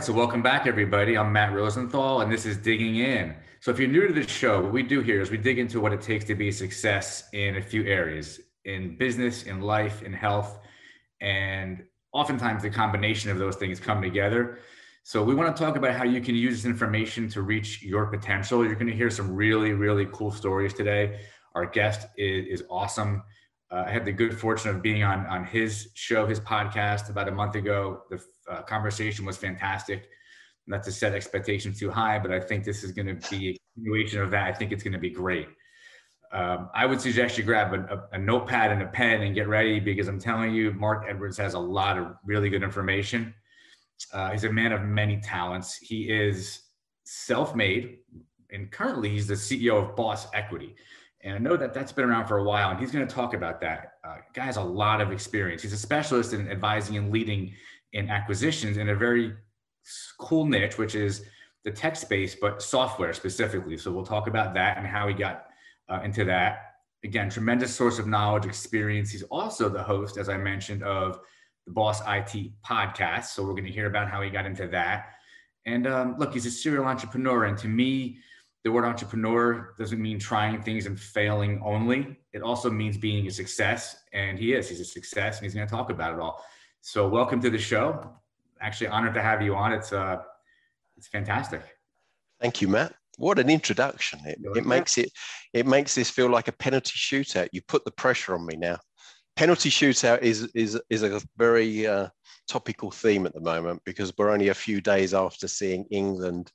right, so welcome back, everybody. I'm Matt Rosenthal, and this is Digging In. So, if you're new to the show, what we do here is we dig into what it takes to be a success in a few areas in business, in life, in health, and oftentimes the combination of those things come together. So, we want to talk about how you can use this information to reach your potential. You're going to hear some really, really cool stories today. Our guest is, is awesome. Uh, I had the good fortune of being on on his show, his podcast, about a month ago. The uh, conversation was fantastic. Not to set expectations too high, but I think this is going to be a continuation of that. I think it's going to be great. Um, I would suggest you grab a, a, a, notepad and a pen and get ready because I'm telling you, Mark Edwards has a lot of really good information. Uh, he's a man of many talents. He is self-made, and currently he's the CEO of Boss Equity. And I know that that's been around for a while, and he's going to talk about that. Uh, guy has a lot of experience. He's a specialist in advising and leading in acquisitions in a very cool niche, which is the tech space, but software specifically. So we'll talk about that and how he got uh, into that. Again, tremendous source of knowledge, experience. He's also the host, as I mentioned, of the Boss IT podcast. So we're going to hear about how he got into that. And um, look, he's a serial entrepreneur. And to me, the word entrepreneur doesn't mean trying things and failing only. It also means being a success. And he is. He's a success, and he's going to talk about it all. So welcome to the show. Actually, honored to have you on. It's uh, it's fantastic. Thank you, Matt. What an introduction! It, it makes it it makes this feel like a penalty shootout. You put the pressure on me now. Penalty shootout is is is a very uh, topical theme at the moment because we're only a few days after seeing England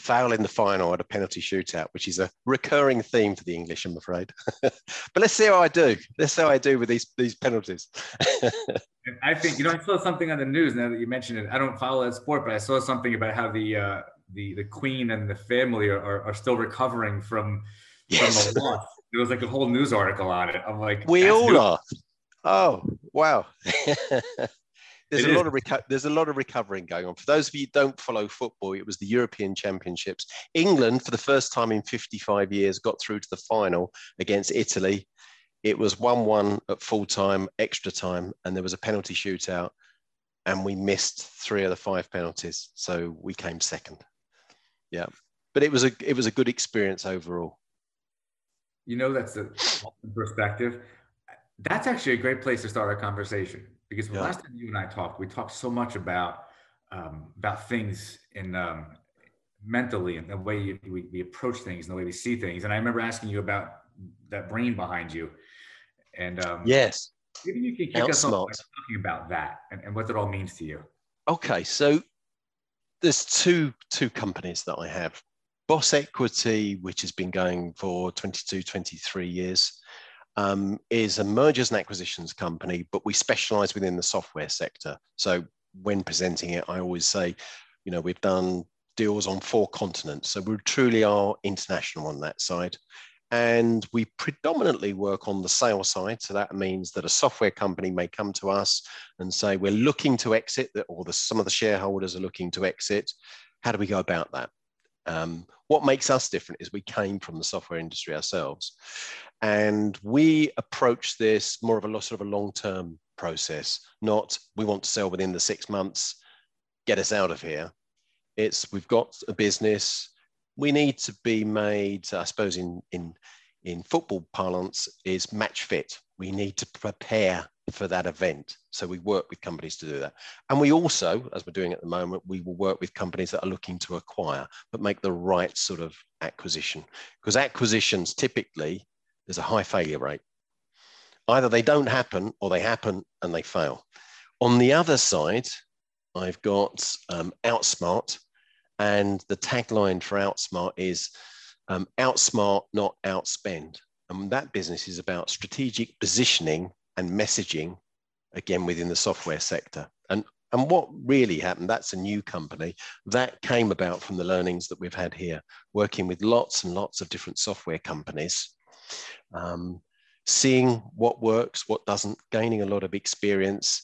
foul in the final at a penalty shootout, which is a recurring theme for the English, I'm afraid. but let's see how I do. Let's see how I do with these these penalties. I think you know I saw something on the news now that you mentioned it. I don't follow that sport, but I saw something about how the uh, the the Queen and the family are, are, still recovering from yes. from the loss. There was like a whole news article on it. I'm like, we all are. Oh wow. there's it a is. lot of reco- there's a lot of recovering going on. For those of you who don't follow football, it was the European Championships. England, for the first time in 55 years, got through to the final against Italy. It was 1-1 at full time, extra time, and there was a penalty shootout, and we missed three of the five penalties, so we came second. Yeah, but it was a it was a good experience overall. You know, that's a perspective. That's actually a great place to start our conversation because the yeah. last time you and I talked, we talked so much about um, about things in um, mentally and the way we, we approach things and the way we see things. And I remember asking you about that brain behind you. And um, yes, maybe you can kick us off talking about that and, and what that all means to you. Okay, so there's two two companies that I have. Boss Equity, which has been going for 22, 23 years, um, is a mergers and acquisitions company, but we specialize within the software sector. So when presenting it, I always say, you know, we've done deals on four continents. So we truly are international on that side. And we predominantly work on the sales side. So that means that a software company may come to us and say, we're looking to exit, or the, some of the shareholders are looking to exit. How do we go about that? Um, what makes us different is we came from the software industry ourselves. And we approach this more of a sort of a long-term process, not we want to sell within the six months, get us out of here. It's we've got a business, we need to be made, I suppose in in in football parlance, is match fit. We need to prepare for that event. So we work with companies to do that. And we also, as we're doing at the moment, we will work with companies that are looking to acquire, but make the right sort of acquisition. Because acquisitions typically there's a high failure rate. Either they don't happen or they happen and they fail. On the other side, I've got um, Outsmart, and the tagline for Outsmart is um, outsmart, not outspend. And that business is about strategic positioning and messaging, again, within the software sector. And, and what really happened, that's a new company, that came about from the learnings that we've had here, working with lots and lots of different software companies um, seeing what works, what doesn't, gaining a lot of experience,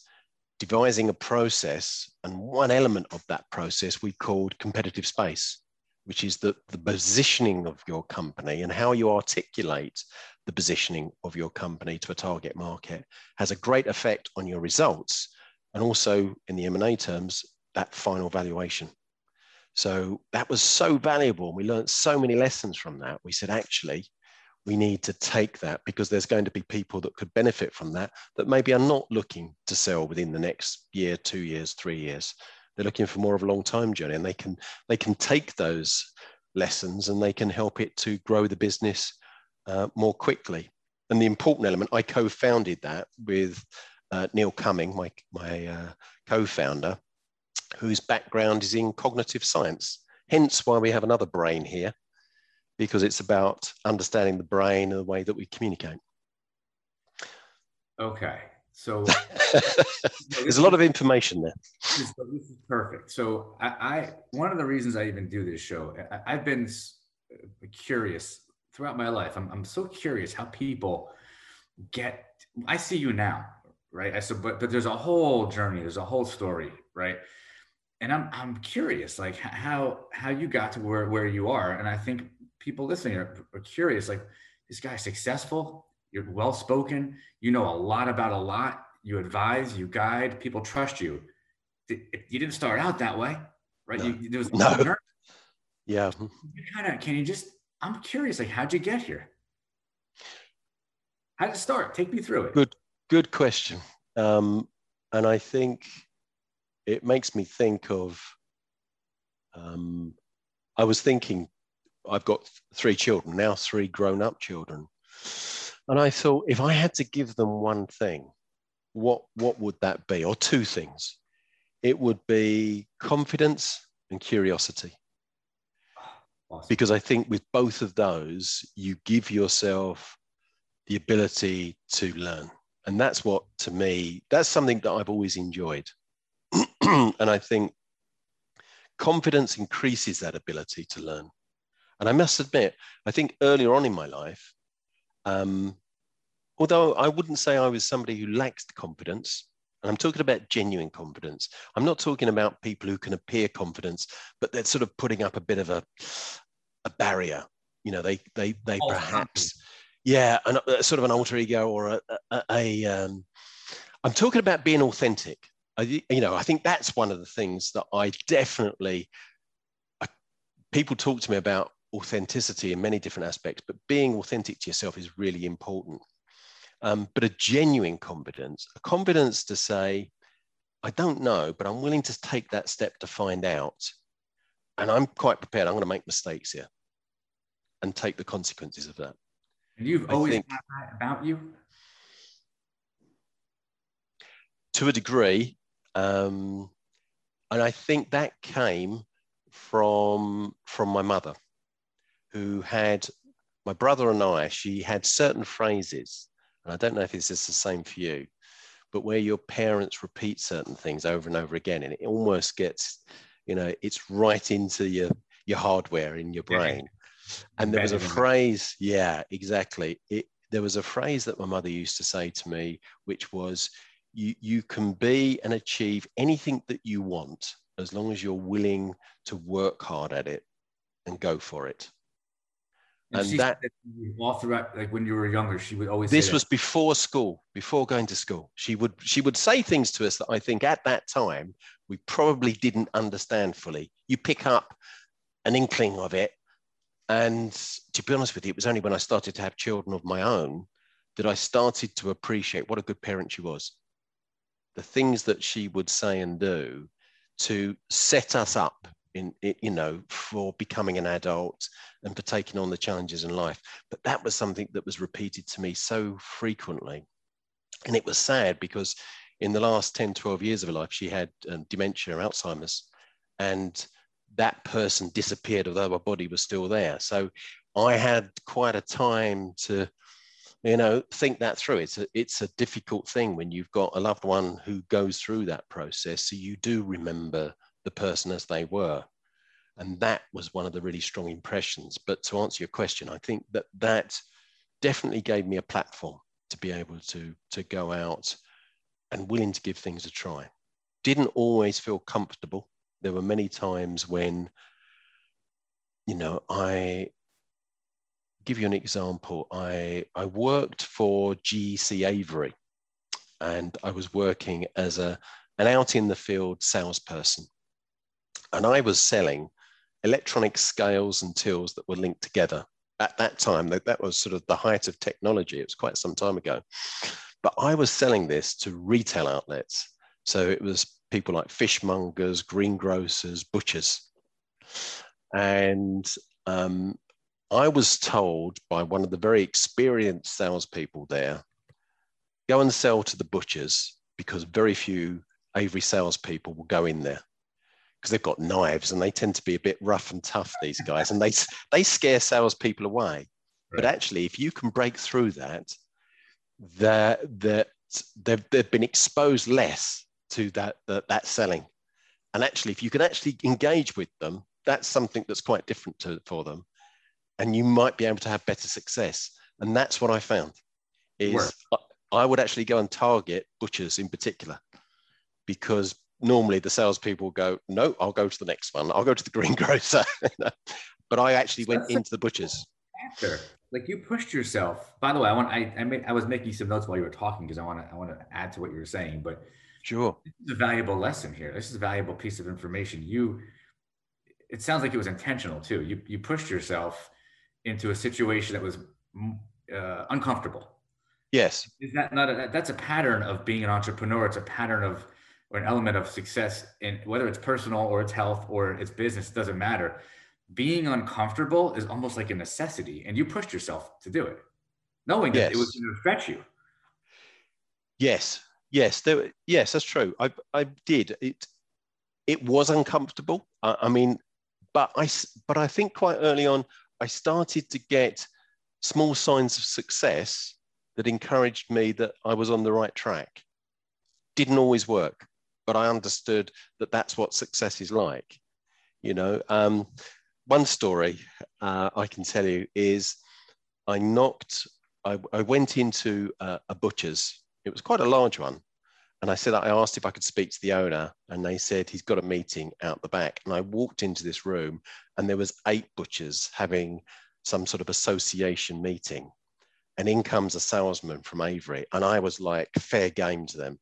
devising a process. And one element of that process we called competitive space, which is the, the positioning of your company and how you articulate the positioning of your company to a target market has a great effect on your results and also in the M&A terms that final valuation. So that was so valuable. We learned so many lessons from that. We said, actually, we need to take that because there's going to be people that could benefit from that that maybe are not looking to sell within the next year, two years, three years. They're looking for more of a long time journey, and they can they can take those lessons and they can help it to grow the business uh, more quickly. And the important element, I co-founded that with uh, Neil Cumming, my my uh, co-founder, whose background is in cognitive science. Hence why we have another brain here, because it's about understanding the brain and the way that we communicate. Okay. So there's a lot of information there. This is, this is perfect. So I, I, one of the reasons I even do this show, I, have been curious throughout my life. I'm, I'm so curious how people get. I see you now, right? I said, but but there's a whole journey. There's a whole story, right? And I'm I'm curious, like how how you got to where where you are. And I think people listening are, are curious, like this guy's successful you're well spoken, you know a lot about a lot, you advise, you guide, people trust you. You didn't start out that way, right? No. You, there was no. Yeah. You kind of can you just? I'm curious, like how'd you get here? How did it start? Take me through it. Good, good question. Um, and I think it makes me think of. Um, I was thinking, I've got three children now, three grown-up children, and I thought, if I had to give them one thing, what, what would that be? Or two things. It would be confidence and curiosity. Awesome. Because I think with both of those, you give yourself the ability to learn. And that's what, to me, that's something that I've always enjoyed. and I think confidence increases that ability to learn. And I must admit, I think earlier on in my life, um, although I wouldn't say I was somebody who lacked confidence, and I'm talking about genuine confidence. I'm not talking about people who can appear confidence, but they're sort of putting up a bit of a, a barrier. You know, they they they oh, perhaps, yeah, an, uh, sort of an alter ego or a, a, a um, I'm talking about being authentic. I, you know, I think that's one of the things that I definitely. I, people talk to me about authenticity in many different aspects, but being authentic to yourself is really important. Um, but a genuine confidence, a confidence to say, I don't know, but I'm willing to take that step to find out. And I'm quite prepared. I'm going to make mistakes here and take the consequences of that. And you've always think, had that about you? To a degree. Um, and I think that came from from my mother who had my brother and I, she had certain phrases, and I don't know if this is the same for you, but where your parents repeat certain things over and over again, and it almost gets, you know, it's right into your your hardware in your brain. And there was a phrase, yeah, exactly. It there was a phrase that my mother used to say to me, which was, you, you can be and achieve anything that you want as long as you're willing to work hard at it and go for it. And, and that, throughout, like when you were younger, she would always. This was before school, before going to school. She would she would say things to us that I think at that time we probably didn't understand fully. You pick up an inkling of it, and to be honest with you, it was only when I started to have children of my own that I started to appreciate what a good parent she was. The things that she would say and do to set us up in, you know, for becoming an adult and for taking on the challenges in life. But that was something that was repeated to me so frequently. And it was sad because in the last 10, 12 years of her life, she had um, dementia, or Alzheimer's, and that person disappeared, although her body was still there. So I had quite a time to, you know, think that through. It's a, it's a difficult thing when you've got a loved one who goes through that process. So you do remember the person as they were. And that was one of the really strong impressions. But to answer your question, I think that that definitely gave me a platform to be able to, to go out and willing to give things a try. Didn't always feel comfortable. There were many times when, you know, I give you an example. I, I worked for GEC Avery and I was working as a, an out in the field salesperson And I was selling electronic scales and tills that were linked together. At that time, that, that was sort of the height of technology. It was quite some time ago. But I was selling this to retail outlets. So it was people like fishmongers, greengrocers, butchers. And um, I was told by one of the very experienced salespeople there go and sell to the butchers because very few Avery salespeople will go in there because they've got knives and they tend to be a bit rough and tough, these guys, and they, they scare salespeople away. Right. But actually, if you can break through that, that, that they've, they've been exposed less to that, that, that selling. And actually, if you can actually engage with them, that's something that's quite different to, for them. And you might be able to have better success. And that's what I found is I would actually go and target butchers in particular because normally the salespeople go, no, I'll go to the next one. I'll go to the greengrocer. but I actually went That's into the butchers. After, like you pushed yourself. By the way, I want I I, made, I was making some notes while you were talking because I want to I want to add to what you were saying. But sure, this is a valuable lesson here. This is a valuable piece of information. You, it sounds like it was intentional too. You you pushed yourself into a situation that was uh, uncomfortable. Yes. Is that not a, that's a pattern of being an entrepreneur? It's a pattern of or an element of success in whether it's personal or it's health or it's business, doesn't matter. Being uncomfortable is almost like a necessity, and you pushed yourself to do it, knowing yes. that it was going to stretch you. Yes, yes, there, yes, that's true. I, I did it. It was uncomfortable. I, I mean, but I, but I think quite early on, I started to get small signs of success that encouraged me that I was on the right track. Didn't always work, but I understood that that's what success is like. You know, um, one story uh, I can tell you is I knocked, I, I went into a, a butcher's. It was quite a large one. And I said, I asked if I could speak to the owner, and they said he's got a meeting out the back. And I walked into this room, and there was eight butchers having some sort of association meeting. And in comes a salesman from Avery, and I was like fair game to them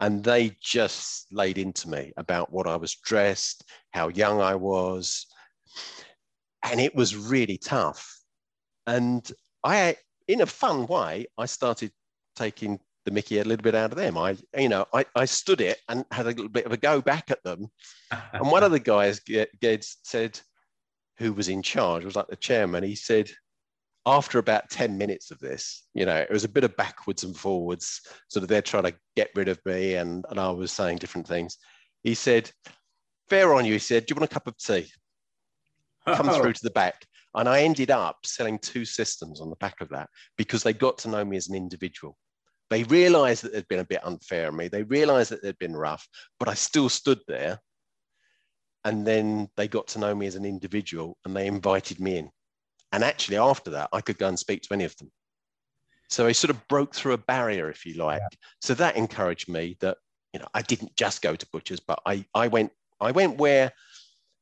and they just laid into me about what I was dressed, how young I was, and it was really tough. And I, in a fun way, I started taking the Mickey a little bit out of them. I, you know, I, I stood it and had a little bit of a go back at them. and one of the guys get, gets, said, who was in charge, was like the chairman. He said, after about 10 minutes of this, you know, it was a bit of backwards and forwards. Sort of they're trying to get rid of me, and, and I was saying different things. He said, Fair on you. He said, Do you want a cup of tea? Come oh. through to the back. And I ended up selling two systems on the back of that because they got to know me as an individual. They realized that they'd been a bit unfair on me. They realized that they'd been rough, but I still stood there. And then they got to know me as an individual and they invited me in. And actually, after that, I could go and speak to any of them. So I sort of broke through a barrier, if you like. Yeah. So that encouraged me that you know I didn't just go to butchers, but I I went I went where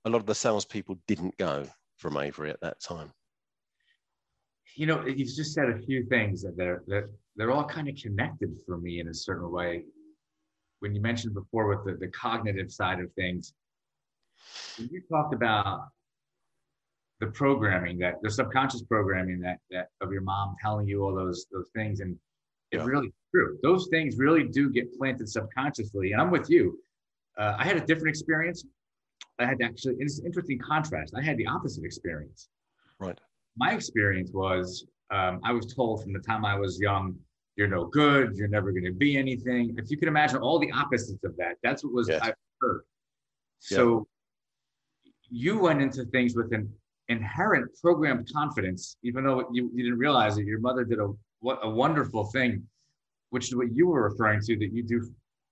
a lot of the salespeople didn't go from Avery at that time. You know, you've just said a few things that they're that they're all kind of connected for me in a certain way. When you mentioned before with the, the cognitive side of things, when you talked about the programming that the subconscious programming that that of your mom telling you all those those things and it yeah. really true. Those things really do get planted subconsciously and i'm with you. Uh, i had a different experience. I had actually it's an interesting contrast. I had the opposite experience. Right. My experience was um, i was told from the time i was young you're no good you're never going to be anything. If you can imagine all the opposites of that that's what was yes. i heard. So yeah. you went into things with an inherent programmed confidence, even though you, you didn't realize it, your mother did a what a wonderful thing, which is what you were referring to that you do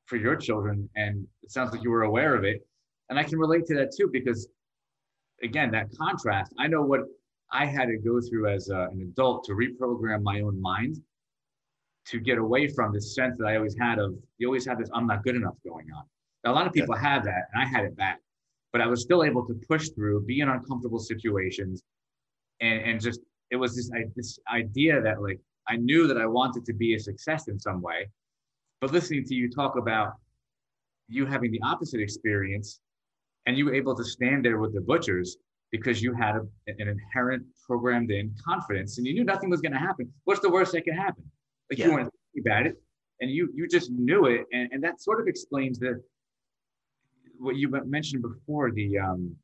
for your children, and it sounds like you were aware of it, and I can relate to that too because, again, that contrast. I know what I had to go through as a, an adult to reprogram my own mind to get away from this sense that I always had of you always have this I'm not good enough going on. Now, a lot of people yeah. have that, and I had it back but I was still able to push through, be in uncomfortable situations, and and just it was this I, this idea that like I knew that I wanted to be a success in some way, but listening to you talk about you having the opposite experience and you were able to stand there with the butchers because you had a, an inherent programmed in confidence and you knew nothing was going to happen. What's the worst that could happen? Like yeah. you weren't thinking about it and you you just knew it. And, and that sort of explains the what you mentioned before, the um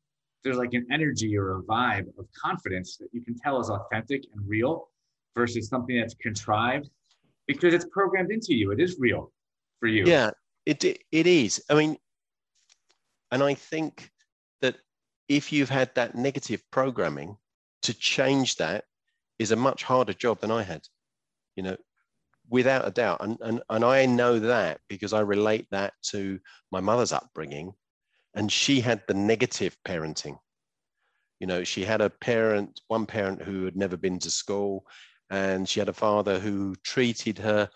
there's like an energy or a vibe of confidence that you can tell is authentic and real versus something that's contrived because it's programmed into you. It is real for you. Yeah, it it is. I mean, and I think that if you've had that negative programming, to change that is a much harder job than I had. You know, without a doubt. And, and, and I know that because I relate that to my mother's upbringing. And she had the negative parenting. You know, she had a parent, one parent who had never been to school, and she had a father who treated her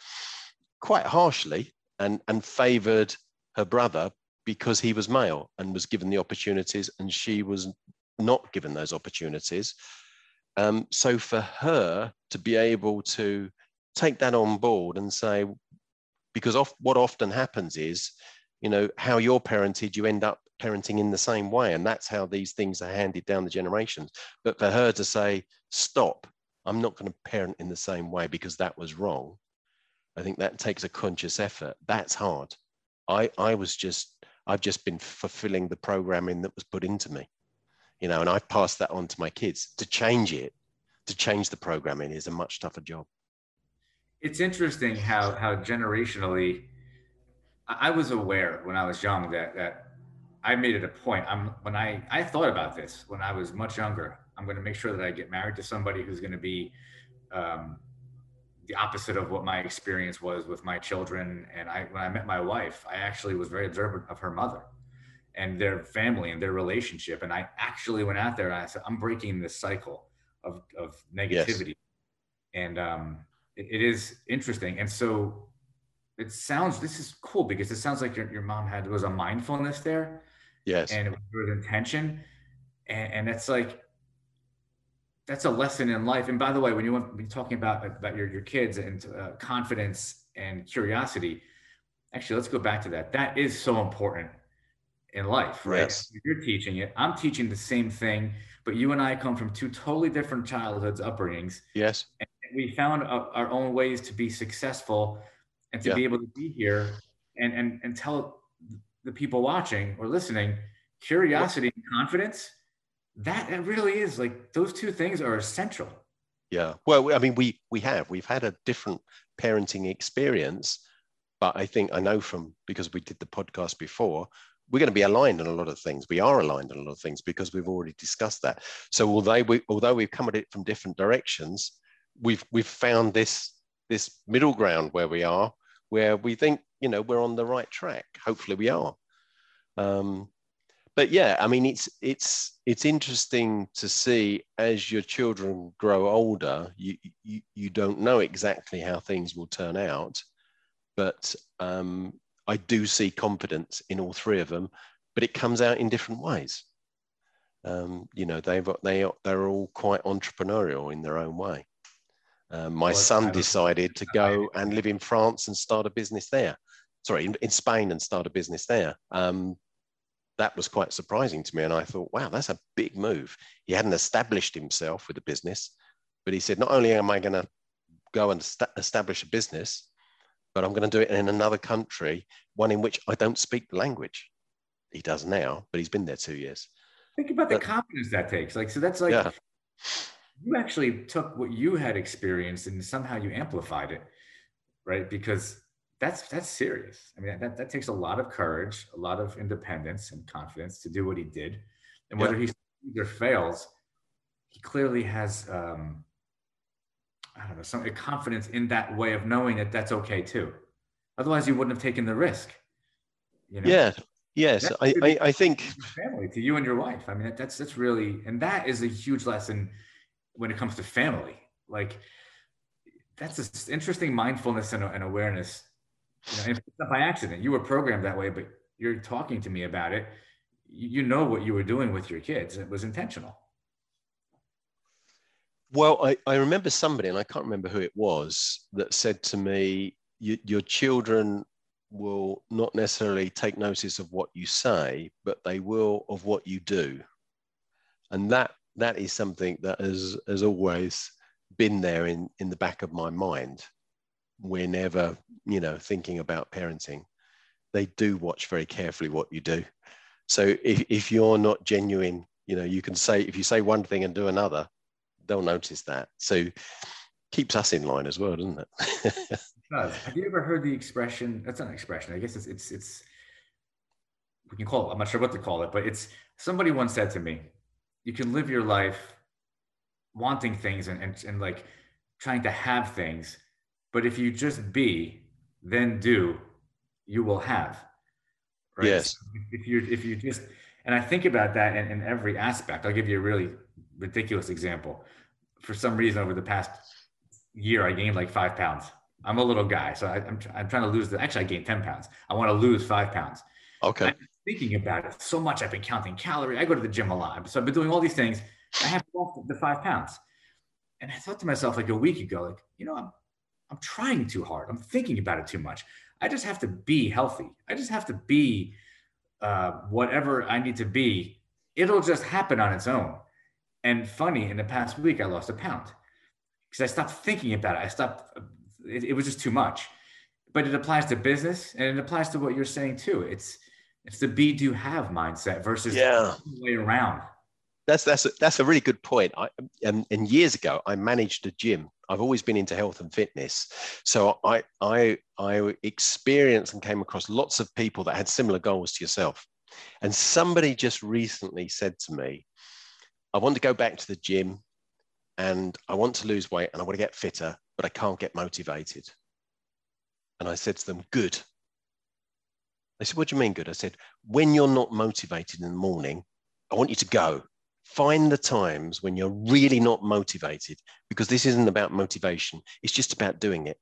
quite harshly and, and favored her brother because he was male and was given the opportunities and she was not given those opportunities. Um, so for her to be able to take that on board and say, because of, what often happens is, you know, how you're parented, you end up parenting in the same way. And that's how these things are handed down the generations. But for her to say, stop, I'm not going to parent in the same way because that was wrong. I think that takes a conscious effort. That's hard. I, I was just, I've just been fulfilling the programming that was put into me, you know, and I've passed that on to my kids. To change it, to change the programming is a much tougher job it's interesting how how generationally I was aware when I was young that that I made it a point. I'm when I I thought about this when I was much younger. I'm going to make sure that I get married to somebody who's going to be um, the opposite of what my experience was with my children. And I when I met my wife, I actually was very observant of her mother and their family and their relationship. And I actually went out there and I said, I'm breaking this cycle of of negativity. Yes. And um, it is interesting. And so it sounds this is cool because it sounds like your, your mom had was a mindfulness there. Yes. And it was intention. And, and it's like that's a lesson in life. And by the way, when you want be talking about about your, your kids and uh, confidence and curiosity, actually, let's go back to that. That is so important in life, right? Yes. You're teaching it. I'm teaching the same thing, but you and I come from two totally different childhoods, upbringings. Yes. And we found our own ways to be successful and to yeah. be able to be here and, and, and tell the people watching or listening curiosity and confidence that it really is like those two things are essential. Yeah. Well i mean we we have. We've had a different parenting experience but i think i know from because we did the podcast before we're going to be aligned on a lot of things. We are aligned on a lot of things because we've already discussed that. So although we although we've come at it from different directions we've we've found this this middle ground where we are, where we think you know we're on the right track. Hopefully, we are. Um, but yeah, I mean, it's it's it's interesting to see as your children grow older. You you, you don't know exactly how things will turn out, but um, I do see confidence in all three of them, but it comes out in different ways. Um, you know, they've they they're all quite entrepreneurial in their own way. Um, my well, son decided to go and live in France and start a business there. Sorry, in, in Spain and start a business there. Um, that was quite surprising to me. And I thought, wow, that's a big move. He hadn't established himself with a business, but he said, not only am I going to go and st- establish a business, but I'm going to do it in another country, one in which I don't speak the language. He does now, but he's been there two years. Think about but, the confidence that takes. Like, so that's like, yeah you actually took what you had experienced and somehow you amplified it, right? Because that's that's serious. I mean, that, that takes a lot of courage, a lot of independence and confidence to do what he did. And whether yeah. he or fails, he clearly has um, I don't know some confidence in that way of knowing that that's okay too. Otherwise, you wouldn't have taken the risk. You know? Yeah. Yes, I, I, I think family to you and your wife. I mean, that's that's really, and that is a huge lesson when it comes to family. Like that's an interesting mindfulness and, and awareness. You know, it's not by accident. You were programmed that way, but you're talking to me about it. You, you know what you were doing with your kids. It was intentional. Well, I, I remember somebody, and I can't remember who it was, that said to me, Your children will not necessarily take notice of what you say, but they will of what you do. And that that is something that has, has always been there in, in the back of my mind whenever, you know, thinking about parenting. They do watch very carefully what you do. So if, if you're not genuine, you know, you can say, if you say one thing and do another, they'll notice that. So keeps us in line as well, doesn't it? does. Have you ever heard the expression? That's not an expression. I guess it's, it's, it's, we can call it, I'm not sure what to call it, but it's somebody once said to me, you can live your life wanting things and, and, and like trying to have things, but if you just be, then do, you will have. Right? Yes. So if you if you just and I think about that in, in every aspect. I'll give you a really ridiculous example. For some reason, over the past year, I gained like five pounds. I'm a little guy, so I, am I'm, I'm trying to lose the. Actually, I gained ten pounds. I want to lose five pounds. Okay. Thinking about it so much. I've been counting calories. I go to the gym a lot, so I've been doing all these things. I have lost the five pounds, and I thought to myself like a week ago, like you know, I'm I'm trying too hard. I'm thinking about it too much. I just have to be healthy. I just have to be uh, whatever I need to be. It'll just happen on its own. And funny, in the past week, I lost a pound because I stopped thinking about it. I stopped, it, it, was just too much. But it applies to business and it applies to what you're saying too. It's, it's the be do have mindset versus yeah. the way around. That's that's a, that's a really good point. I, and, and years ago, I managed a gym. I've always been into health and fitness, so I I I experienced and came across lots of people that had similar goals to yourself. And somebody just recently said to me, "I want to go back to the gym, and I want to lose weight, and I want to get fitter, but I can't get motivated." And I said to them, "Good." They said, "What do you mean good?" I said, "When you're not motivated in the morning, I want you to go. Find the times when you're really not motivated because this isn't about motivation. It's just about doing it.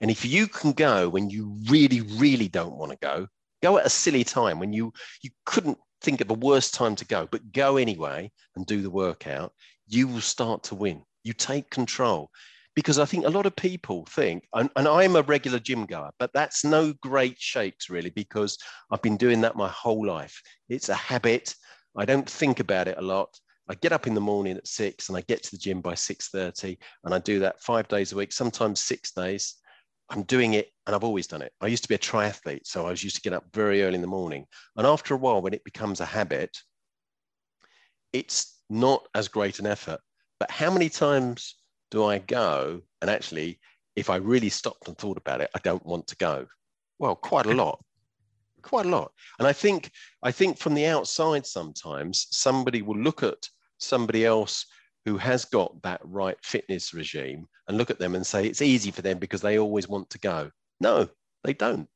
And if you can go when you really really don't want to go go at a silly time when you you couldn't think of a worse time to go but go anyway and do the workout you will start to win. You take control because i think a lot of people think and, and i'm a regular gym goer but that's no great shakes really because i've been doing that my whole life it's a habit I don't think about it a lot. I get up in the morning at six and I get to the gym by 6.30 and I do that five days a week, sometimes six days. I'm doing it and I've always done it. I used to be a triathlete, so I was used to get up very early in the morning. And after a while, when it becomes a habit, it's not as great an effort. But how many times do I go? And actually, if I really stopped and thought about it, I don't want to go. Well, quite a lot. Quite a lot. And i think i think from the outside sometimes somebody will look at somebody else who has got that right fitness regime and look at them and say it's easy for them because they always want to go. No they don't.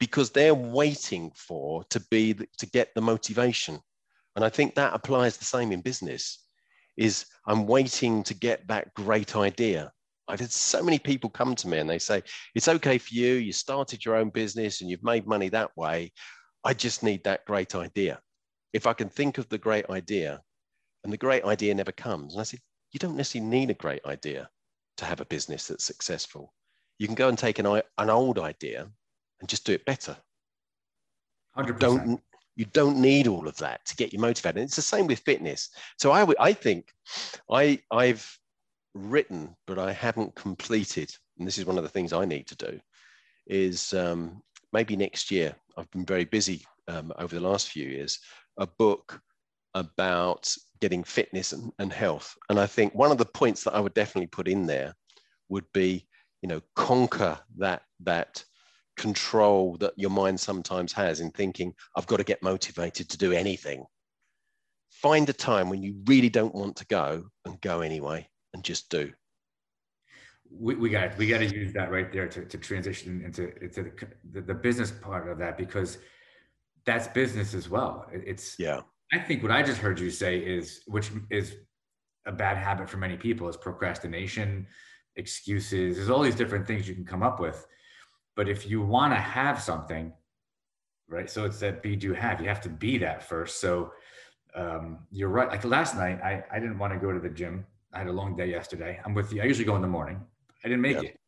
Because they're waiting for to be to get the motivation. And i think that applies the same in business is i'm waiting to get that great idea I've had so many people come to me and they say, it's okay for you. You started your own business and you've made money that way. I just need that great idea. If I can think of the great idea and the great idea never comes. And I said, you don't necessarily need a great idea to have a business that's successful. You can go and take an, an old idea and just do it better. 100%. Don't, you don't need all of that to get you motivated. And it's the same with fitness. So I, I think I, I've written, but I haven't completed. And this is one of the things I need to do. Is um, maybe next year. I've been very busy um, over the last few years. A book about getting fitness and, and health. And I think one of the points that I would definitely put in there would be, you know, conquer that that control that your mind sometimes has in thinking, I've got to get motivated to do anything. Find a time when you really don't want to go and go anyway and just do. We, we got we got to use that right there to, to transition into into the, the, the business part of that because that's business as well. It's yeah. I think what I just heard you say is which is a bad habit for many people is procrastination, excuses. There's all these different things you can come up with. But if you want to have something, right? So it's that be do have. You have to be that first. So um, you're right. Like last night, I, I didn't want to go to the gym I had a long day yesterday. I'm with you. I usually go in the morning. I didn't make it.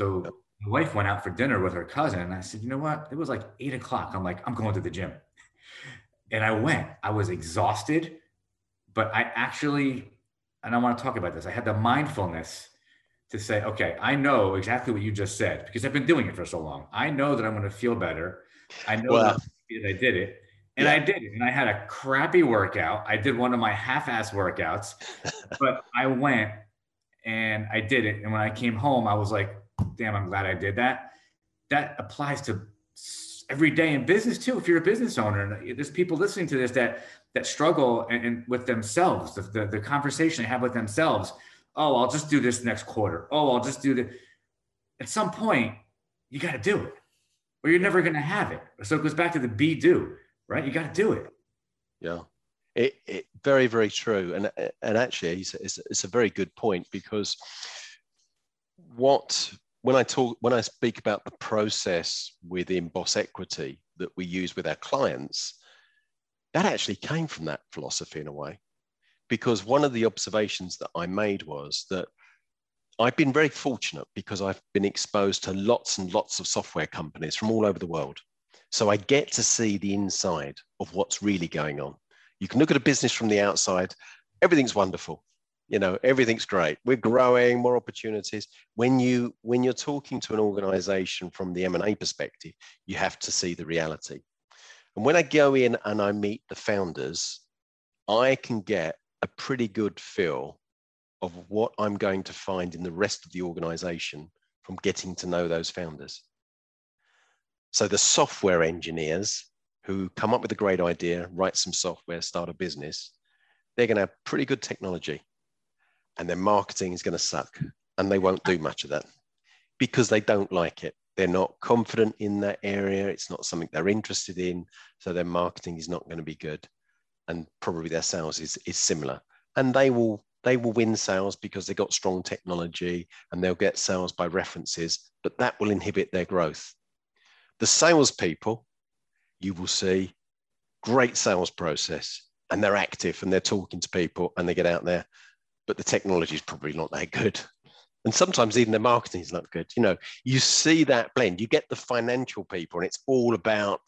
So My wife went out for dinner with her cousin, and I said, you know what? It was like eight o'clock. I'm like, I'm going to the gym, and I went. I was exhausted, but I actually, and I want to talk about this. I had the mindfulness to say, okay, I know exactly what you just said because I've been doing it for so long. I know that I'm going to feel better. I know well, that I did it. And yeah. I did it. And I had a crappy workout. I did one of my half ass workouts, but I went and I did it. And when I came home, I was like, damn, I'm glad I did that. That applies to every day in business too. If you're a business owner, and there's people listening to this that that struggle and, and with themselves, the, the, the conversation they have with themselves oh, I'll just do this next quarter. Oh, I'll just do the. At some point, you got to do it, or you're never going to have it. So it goes back to the be do, right? You got to do it. Yeah, it, it very very true, and and actually, it's, it's, it's a very good point because what when I talk when I speak about the process within Boss Equity that we use with our clients, that actually came from that philosophy in a way because one of the observations that I made was that I've been very fortunate because I've been exposed to lots and lots of software companies from all over the world. So I get to see the inside of what's really going on. You can look at a business from the outside, everything's wonderful. You know, everything's great. We're growing, more opportunities. When you when you're talking to an organization from the M&A perspective, you have to see the reality. And when I go in and I meet the founders, I can get a pretty good feel of what I'm going to find in the rest of the organization from getting to know those founders. So the software engineers who come up with a great idea, write some software, start a business, they're going to have pretty good technology and their marketing is going to suck and they won't do much of that because they don't like it. They're not confident in that area. It's not something they're interested in. So their marketing is not going to be good and probably their sales is, is similar. And they will they will win sales because they've got strong technology and they'll get sales by references, but that will inhibit their growth. The salespeople, you will see great sales process and they're active and they're talking to people and they get out there, but the technology is probably not that good. And sometimes even the marketing is not good. You know, you see that blend. You get the financial people and it's all about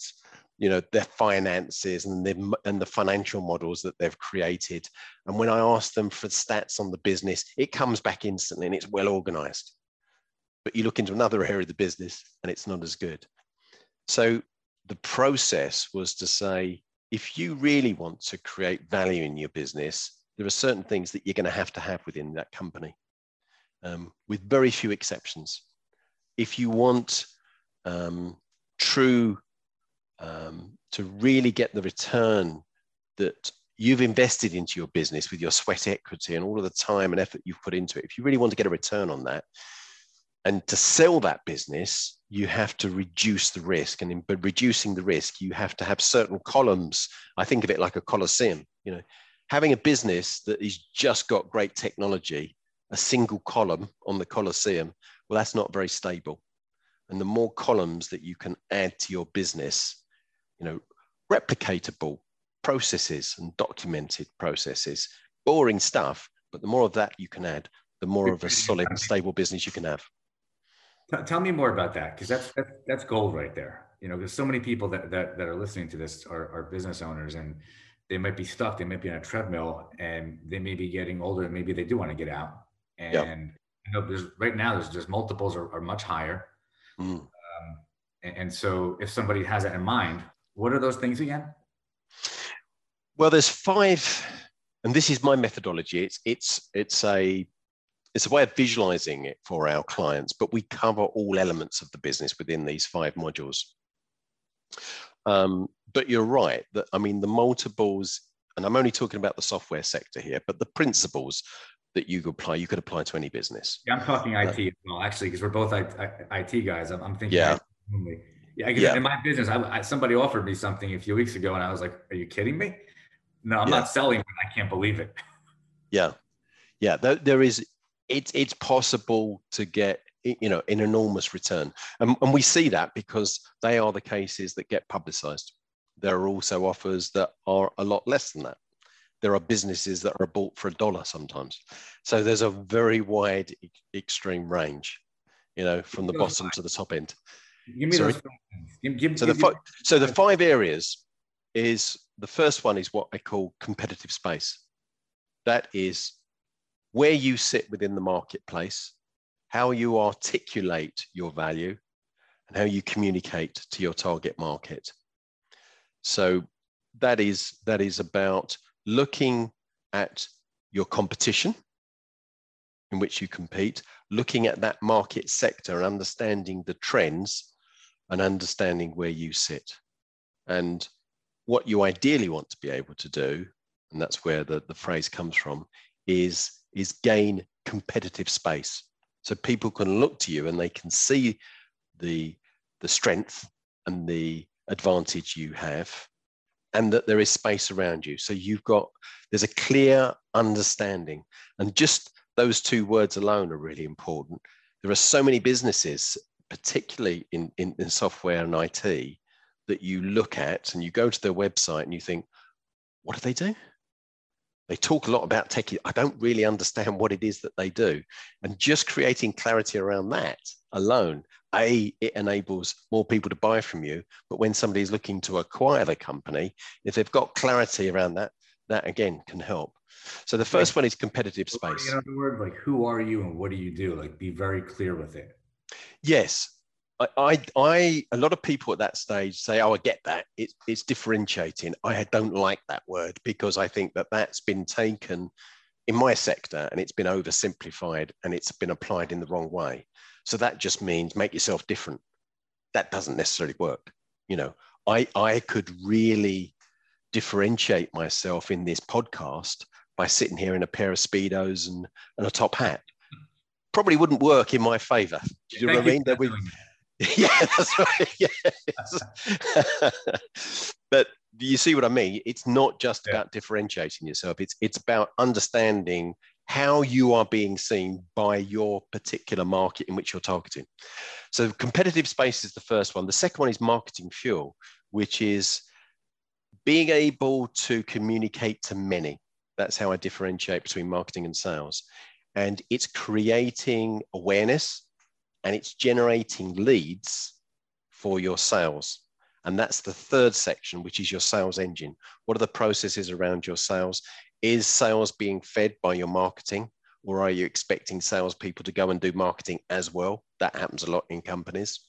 you know their finances and the and the financial models that they've created. And when i ask them for stats on the business it comes back instantly and it's well organized. But you look into another area of the business and it's not as good. So the process was to say if you really want to create value in your business there are certain things that you're going to have to have within that company um, with very few exceptions. If you want um, true um, to really get the return that you've invested into your business with your sweat equity and all of the time and effort you've put into it, if you really want to get a return on that, and to sell that business, you have to reduce the risk. And in reducing the risk, you have to have certain columns. I think of it like a coliseum. You know, having a business that has just got great technology, a single column on the coliseum, well, that's not very stable. And the more columns that you can add to your business, you know, replicatable processes and documented processes, boring stuff, but the more of that you can add, the more of a solid stable business you can have. Tell me more about that because that's, that's that's gold right there. You know, there's so many people that that, that are listening to this are, are business owners and they might be stuck. They might be on a treadmill and they may be getting older. And maybe they do want to get out. And you know, there's right now there's just multiples are, are much higher. Mm. Um, and, and so if somebody has that in mind, what are those things again? Well, there's five, and this is my methodology. It's it's it's a it's a way of visualizing it for our clients, but we cover all elements of the business within these five modules. Um, but you're right that I mean the multiples, and I'm only talking about the software sector here, but the principles that you could apply, you could apply to any business. Yeah, I'm talking IT uh, as well, actually, because we're both IT guys. I'm, I'm thinking yeah. Yeah, yeah. in my business, I, I, somebody offered me something a few weeks ago, and I was like, "Are you kidding me? No, I'm yeah. not selling. I can't believe it." Yeah, yeah. There, there is. It's it's possible to get you know an enormous return, and, and we see that because they are the cases that get publicized. There are also offers that are a lot less than that. There are businesses that are bought for a dollar sometimes. So there's a very wide extreme range you know, from the bottom to the top end. Give me Sorry? those. Give, give, So the give- fi- so the five areas is the first one is what I call competitive space. That is where you sit within the marketplace, how you articulate your value, and how you communicate to your target market. So that is that is about looking at your competition in which you compete, looking at that market sector and understanding the trends and understanding where you sit. And what you ideally want to be able to do, and that's where the, the phrase comes from, is, is gain competitive space. So people can look to you and they can see the, the strength and the advantage you have, and that there is space around you. So you've got, there's a clear understanding. And just those two words alone are really important. There are so many businesses particularly in, in, in software and IT, that you look at and you go to their website and you think, what do they do? They talk a lot about tech. I don't really understand what it is that they do. And just creating clarity around that alone, A, it enables more people to buy from you. But when somebody is looking to acquire the company, if they've got clarity around that, that again can help. So the first one is competitive space. In other words, like who are you and what do you do? Like be very clear with it. Yes. I, I, I, a lot of people at that stage say, "Oh, I get that. It, it's differentiating." I don't like that word because I think that that's been taken in my sector and it's been oversimplified and it's been applied in the wrong way. So that just means make yourself different. That doesn't necessarily work. You know, I, I could really differentiate myself in this podcast by sitting here in a pair of speedos and, and a top hat. Probably wouldn't work in my favor. Do you know what I mean? That we, yeah, that's right. Yes. but do you see what I mean? It's not just Yeah. about differentiating yourself. It's it's about understanding how you are being seen by your particular market in which you're targeting. So competitive space is the first one. The second one is marketing fuel, which is being able to communicate to many. That's how I differentiate between marketing and sales. And it's creating awareness and it's generating leads for your sales. And that's the third section, which is your sales engine. What are the processes around your sales? Is sales being fed by your marketing, or are you expecting salespeople to go and do marketing as well? That happens a lot in companies.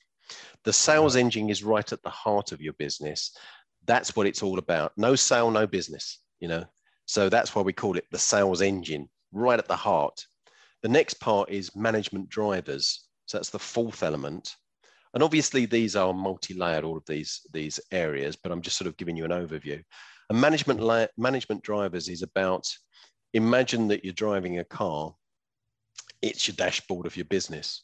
The sales mm-hmm. engine is right at the heart of your business. That's what it's all about. No sale, no business, you know. So that's why we call it the sales engine, right at the heart. The next part is management drivers. So that's the fourth element. And obviously these are multi-layered, all of these, these areas, but I'm just sort of giving you an overview. And management, la- management drivers is about, imagine that you're driving a car, it's your dashboard of your business.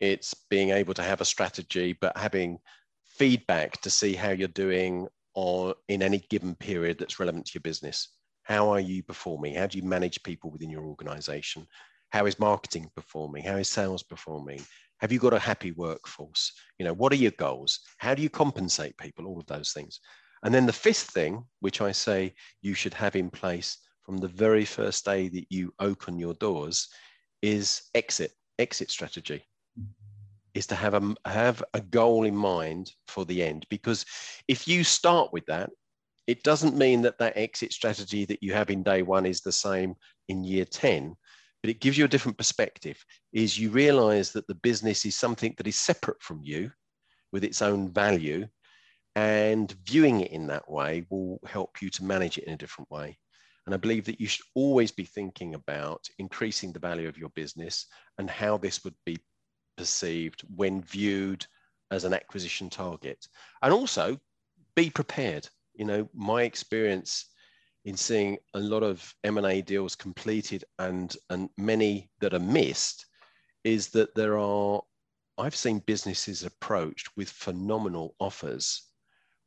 It's being able to have a strategy, but having feedback to see how you're doing or in any given period that's relevant to your business. How are you performing? How do you manage people within your organization? How is marketing performing? How is sales performing? Have you got a happy workforce? You know, what are your goals? How do you compensate people? All of those things. And then the fifth thing, which I say you should have in place from the very first day that you open your doors, is exit, exit strategy. Is to have a have a goal in mind for the end. Because if you start with that, it doesn't mean that that exit strategy that you have in day one is the same in year 10 but it gives you a different perspective is you realize that the business is something that is separate from you with its own value and viewing it in that way will help you to manage it in a different way. And i believe that you should always be thinking about increasing the value of your business and how this would be perceived when viewed as an acquisition target. And also be prepared you know my experience in seeing a lot of M&A deals completed and and many that are missed is that there are I've seen businesses approached with phenomenal offers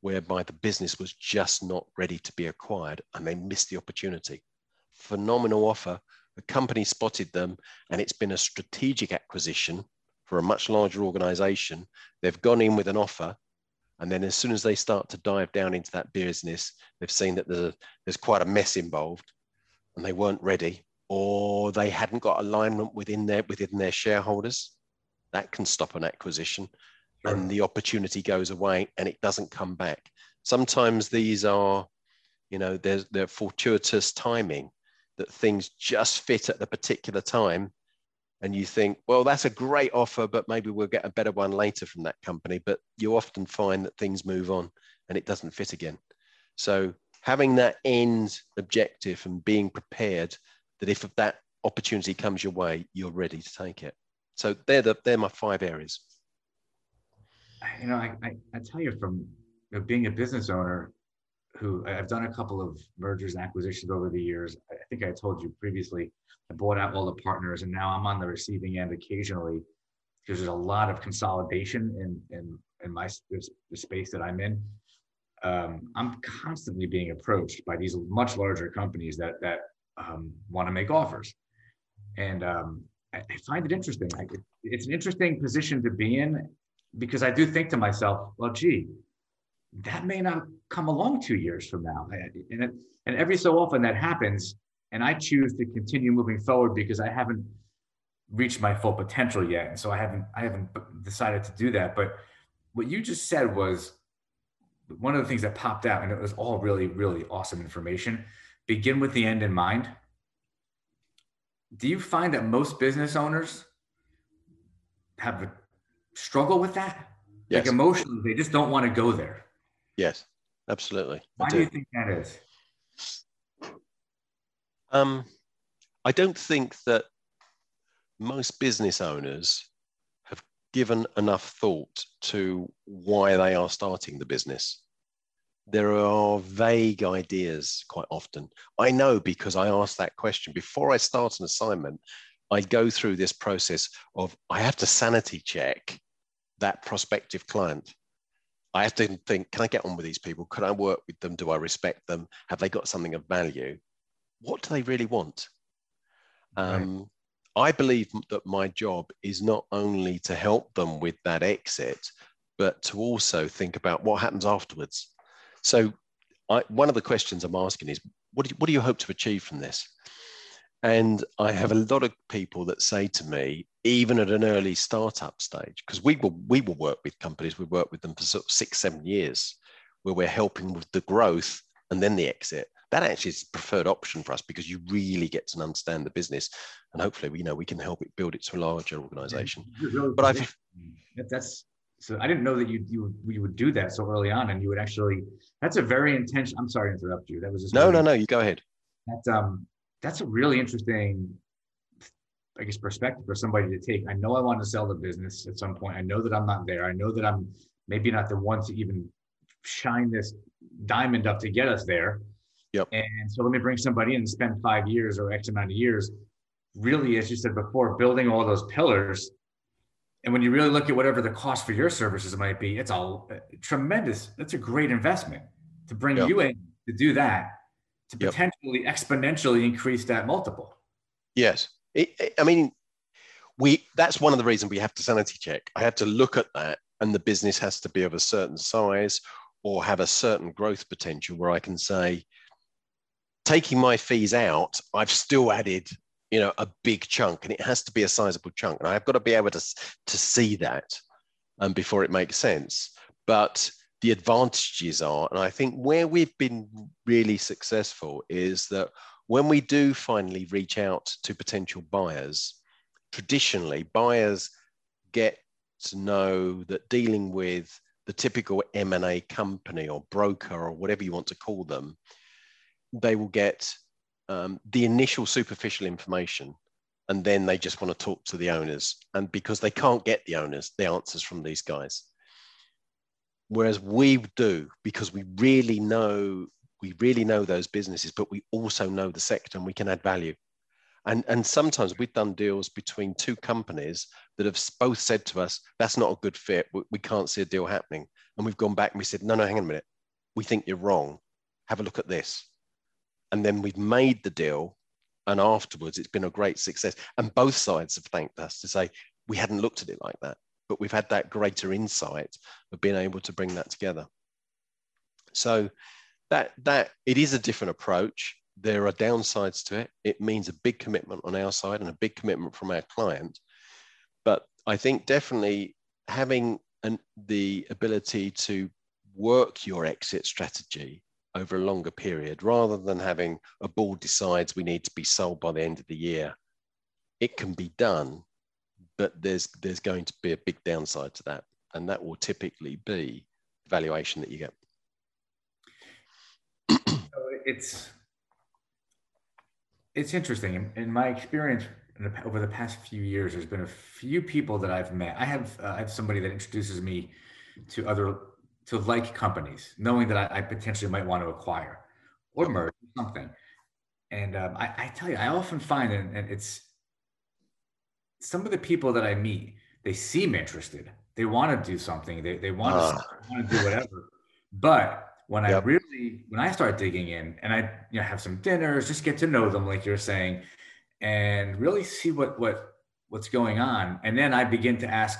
whereby the business was just not ready to be acquired and they missed the opportunity. Phenomenal offer, the company spotted them and it's been a strategic acquisition for a much larger organization. They've gone in with an offer and then as soon as they start to dive down into that business, they've seen that there's, a, there's quite a mess involved and they weren't ready or they hadn't got alignment within their, within their shareholders. that can stop an acquisition sure. and the opportunity goes away and it doesn't come back. Sometimes these are, you know, there's they're fortuitous timing that things just fit at the particular time. And you think, well, that's a great offer, but maybe we'll get a better one later from that company. But you often find that things move on and it doesn't fit again. So having that end objective and being prepared that if that opportunity comes your way, you're ready to take it. So they're the they're my five areas. You know, I, I, I tell you from you know, being a business owner who I've done a couple of mergers and acquisitions over the years. I think I told you previously, I bought out all the partners and now I'm on the receiving end occasionally there's a lot of consolidation in, in, in my the space that I'm in. Um, I'm constantly being approached by these much larger companies that, that um, want to make offers. And um, I, I, find it interesting. I, it's an interesting position to be in because I do think to myself, well, gee, that may not come along two years from now. And, it, and every so often that happens, and I choose to continue moving forward because I haven't reached my full potential yet, and so I haven't I haven't decided to do that. But what you just said was one of the things that popped out, and it was all really really awesome information. Begin with the end in mind. Do you find that most business owners have a struggle with that? Yes. Like emotionally, they just don't want to go there. Yes, absolutely. Why do. do you think that is? Um, I don't think that most business owners have given enough thought to why they are starting the business. There are vague ideas quite often. I know because I ask that question before I start an assignment. I go through this process of I have to sanity check that prospective client. I have to think, can I get on with these people? Can I work with them? Do I respect them? Have they got something of value? What do they really want? Um, right. I believe that my job is not only to help them with that exit, but to also think about what happens afterwards. So, I, one of the questions I'm asking is, what do, you, what do you hope to achieve from this? And I have a lot of people that say to me, even at an early startup stage, because we will we will work with companies, we work with them for sort of six, seven years, where we're helping with the growth and then the exit. That actually is preferred option for us because you really get to understand the business, and hopefully, you know, we can help it build it to a larger organization. Really but I've that's so I didn't know that you you you would do that so early on, and you would actually. That's a very intention. I'm sorry to interrupt you. That was just no, no, no. You go ahead. That um that's a really interesting I guess perspective for somebody to take. I know I want to sell the business at some point. I know that I'm not there. I know that I'm maybe not the one to even shine this diamond up to get us there. Yep. And so let me bring somebody in and spend five years or X amount of years, really, as you said before, building all those pillars. And when you really look at whatever the cost for your services might be, it's all tremendous. That's a great investment to bring yep. you in to do that to yep. potentially exponentially increase that multiple. Yes. It, it, I mean, we that's one of the reasons we have to sanity check. I have to look at that, and the business has to be of a certain size or have a certain growth potential where I can say, taking my fees out, I've still added, you know, a big chunk, and it has to be a sizable chunk, and I've got to be able to to see that, um, before it makes sense. But the advantages are. And I think where we've been really successful is that when we do finally reach out to potential buyers, traditionally buyers get to know that dealing with the typical M&A company or broker or whatever you want to call them, they will get um, the initial superficial information and then they just want to talk to the owners. And because they can't get the owners, the answers from these guys. Whereas we do because we really know we really know those businesses, but we also know the sector and we can add value. And, and sometimes we've done deals between two companies that have both said to us, that's not a good fit. We, we can't see a deal happening. And we've gone back and we said, no, no, hang on a minute. We think you're wrong. Have a look at this. And then we've made the deal. And afterwards, it's been a great success. And both sides have thanked us to say, we hadn't looked at it like that but we've had that greater insight of being able to bring that together. So that that it is a different approach. There are downsides to it. It means a big commitment on our side and a big commitment from our client. But I think definitely having an, the ability to work your exit strategy over a longer period rather than having a board decides we need to be sold by the end of the year it can be done but there's there's going to be a big downside to that and that will typically be valuation that you get. It's it's interesting. In, my experience over the past few years there's been a few people that i've met. I have uh, i have somebody that introduces me to other to like companies, knowing that I, I potentially might want to acquire or merge something. And um, I, I, tell you, I often find, and, and it's some of the people that I meet, they seem interested. They want to do something. They, they want, uh. to, want to do whatever. But when yep. I really, when I start digging in and I you know, have some dinners, just get to know them, like you're saying, and really see what, what, what's going on. And then I begin to ask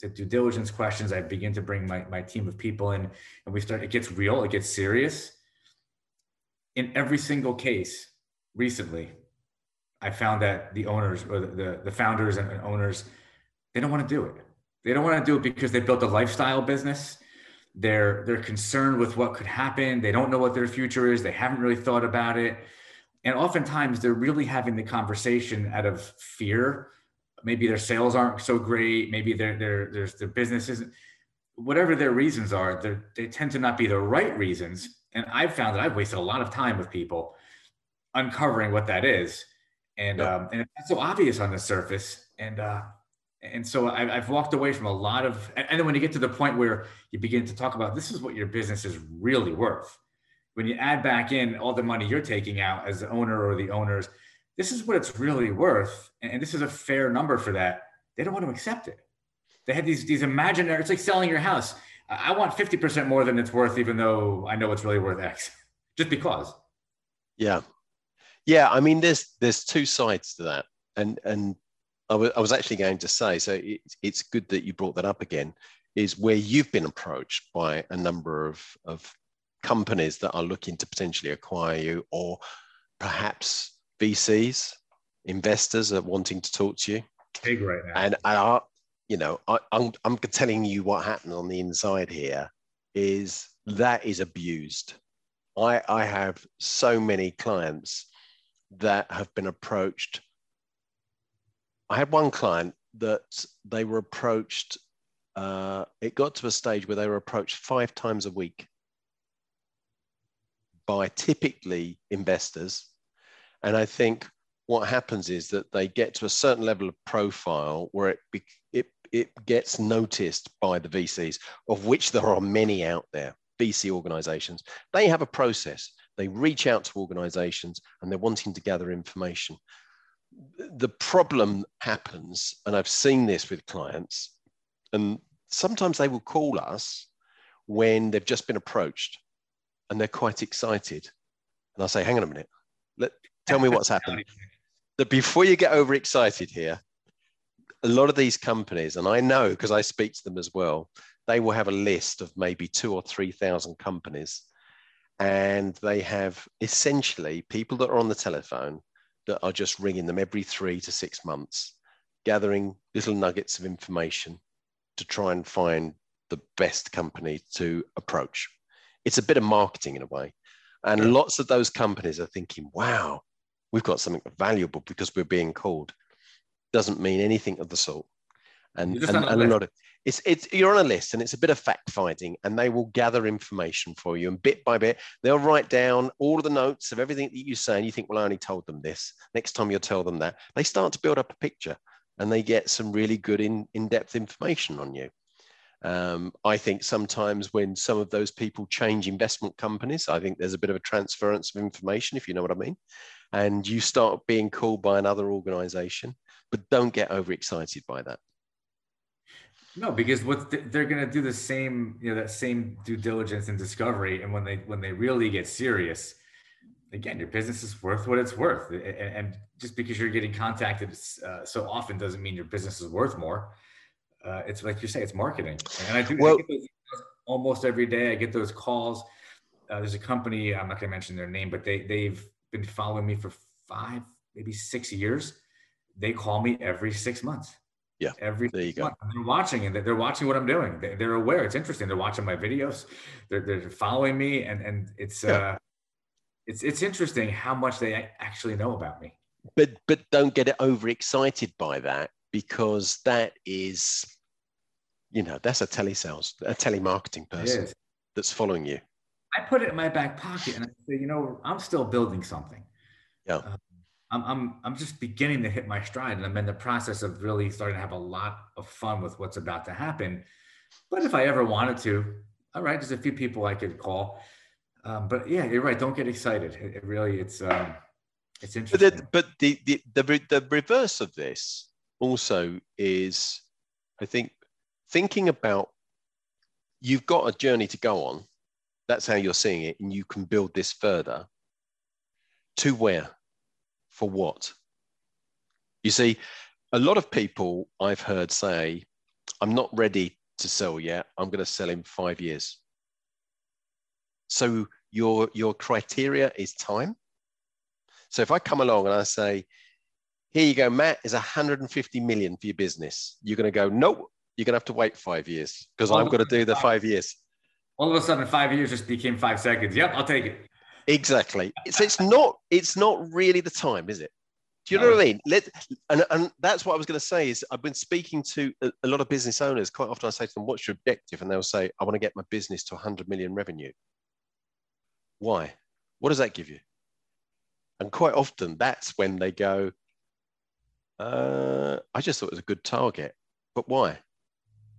the due diligence questions. I begin to bring my, my team of people in and we start, it gets real, it gets serious. In every single case recently, I found that the owners or the, the founders and owners, they don't want to do it. They don't want to do it because they built a lifestyle business. They're they're concerned with what could happen. They don't know what their future is. They haven't really thought about it. And oftentimes they're really having the conversation out of fear maybe their sales aren't so great maybe their their their, business isn't whatever their reasons are they tend to not be the right reasons and i've found that i've wasted a lot of time with people uncovering what that is and yeah. um, and it's so obvious on the surface and uh and so I, have walked away from a lot of and then when you get to the point where you begin to talk about this is what your business is really worth when you add back in all the money you're taking out as the owner or the owners this is what it's really worth, and this is a fair number for that. They don't want to accept it. They have these these imaginary. It's like selling your house. I want fifty percent more than it's worth, even though I know it's really worth X, just because. Yeah, yeah. I mean, there's there's two sides to that, and and I was actually going to say, so it's it's good that you brought that up again. Is where you've been approached by a number of of companies that are looking to potentially acquire you, or perhaps VCs, investors are wanting to talk to you. Big right now. And I, you know, I, I'm, I'm telling you what happened on the inside here is that is abused. I, I have so many clients that have been approached. I had one client that they were approached. Uh, it got to a stage where they were approached five times a week by typically investors and I think what happens is that they get to a certain level of profile where it, be, it, it gets noticed by the VCs, of which there are many out there, VC organizations. They have a process. They reach out to organizations and they're wanting to gather information. The problem happens, and I've seen this with clients, and sometimes they will call us when they've just been approached and they're quite excited. And I'll say, hang on a minute, let, Tell me what's happened. That before you get overexcited here, a lot of these companies, and I know because I speak to them as well, they will have a list of maybe two or 3,000 companies. And they have essentially people that are on the telephone that are just ringing them every three to six months, gathering little nuggets of information to try and find the best company to approach. It's a bit of marketing in a way. And lots of those companies are thinking, wow, we've got something valuable because we're being called doesn't mean anything of the sort and and, and a lot of it's it's you're on a list and it's a bit of fact finding and they will gather information for you and bit by bit they'll write down all of the notes of everything that you say and you think well i only told them this. Next time you'll tell them that. They start to build up a picture and they get some really good in, in-depth information on you. Um, I think sometimes when some of those people change investment companies, I think there's a bit of a transference of information, if you know what I mean and you start being called by another organization, but don't get overexcited by that. No, because what they're going to do the same, you know, that same due diligence and discovery, and when they when they really get serious, again, your business is worth what it's worth, and just because you're getting contacted uh, so often doesn't mean your business is worth more. Uh, it's like you say, it's marketing, and I do well, I those, almost every day. I get those calls. Uh, there's a company I'm not going to mention their name, but they they've been following me for five, maybe six years. They call me every six months. Yeah. Every there you go. month. They're watching and they're watching what I'm doing. They're aware. It's interesting. They're watching my videos. They're, they're following me, and and it's yeah. uh, it's it's interesting how much they actually know about me. But but don't get it overexcited by that because that is, you know, that's a telesales, a telemarketing person that's following you. I put it in my back pocket and I say, you know, I'm still building something. Yeah. Uh, I'm, I'm, I'm just beginning to hit my stride and I'm in the process of really starting to have a lot of fun with what's about to happen. But if I ever wanted to, all right, there's a few people I could call. Um, but yeah, you're right. Don't get excited. It, it really, it's, um, it's interesting. But, the, but the, the, the, the reverse of this also is, I think, thinking about you've got a journey to go on. That's how you're seeing it. And you can build this further to where? For what? You see, a lot of people I've heard say, I'm not ready to sell yet. I'm going to sell in five years. So your, your criteria is time. So if I come along and I say, here you go, Matt, is 150 million for your business. You're going to go, nope, you're going to have to wait five years because I've got to do the five years. All of a sudden, five years just became five seconds. Yep, I'll take it. Exactly. It's it's not it's not really the time, is it? Do you know no. what I mean? Let and, and that's what I was going to say is I've been speaking to a, a, lot of business owners. Quite often I say to them, "What's your objective?" And they'll say, "I want to get my business to 100 million revenue." Why? What does that give you? And quite often that's when they go, uh, "I just thought it was a good target, but why?"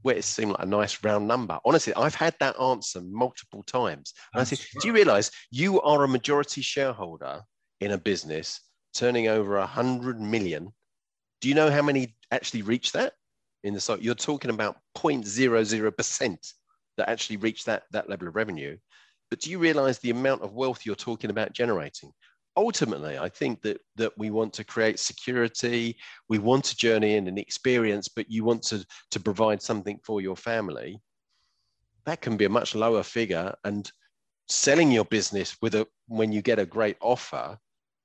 Where it seemed like a nice round number. Honestly, I've had that answer multiple times. And I say, do you realize you are a majority shareholder in a business turning over a hundred million? Do you know how many actually reach that in the site? You're talking about 0.00% that actually reach that, that level of revenue. But do you realize the amount of wealth you're talking about generating? Ultimately, I think that that we want to create security. We want to journey in an experience, but you want to to provide something for your family. That can be a much lower figure, and selling your business with a when you get a great offer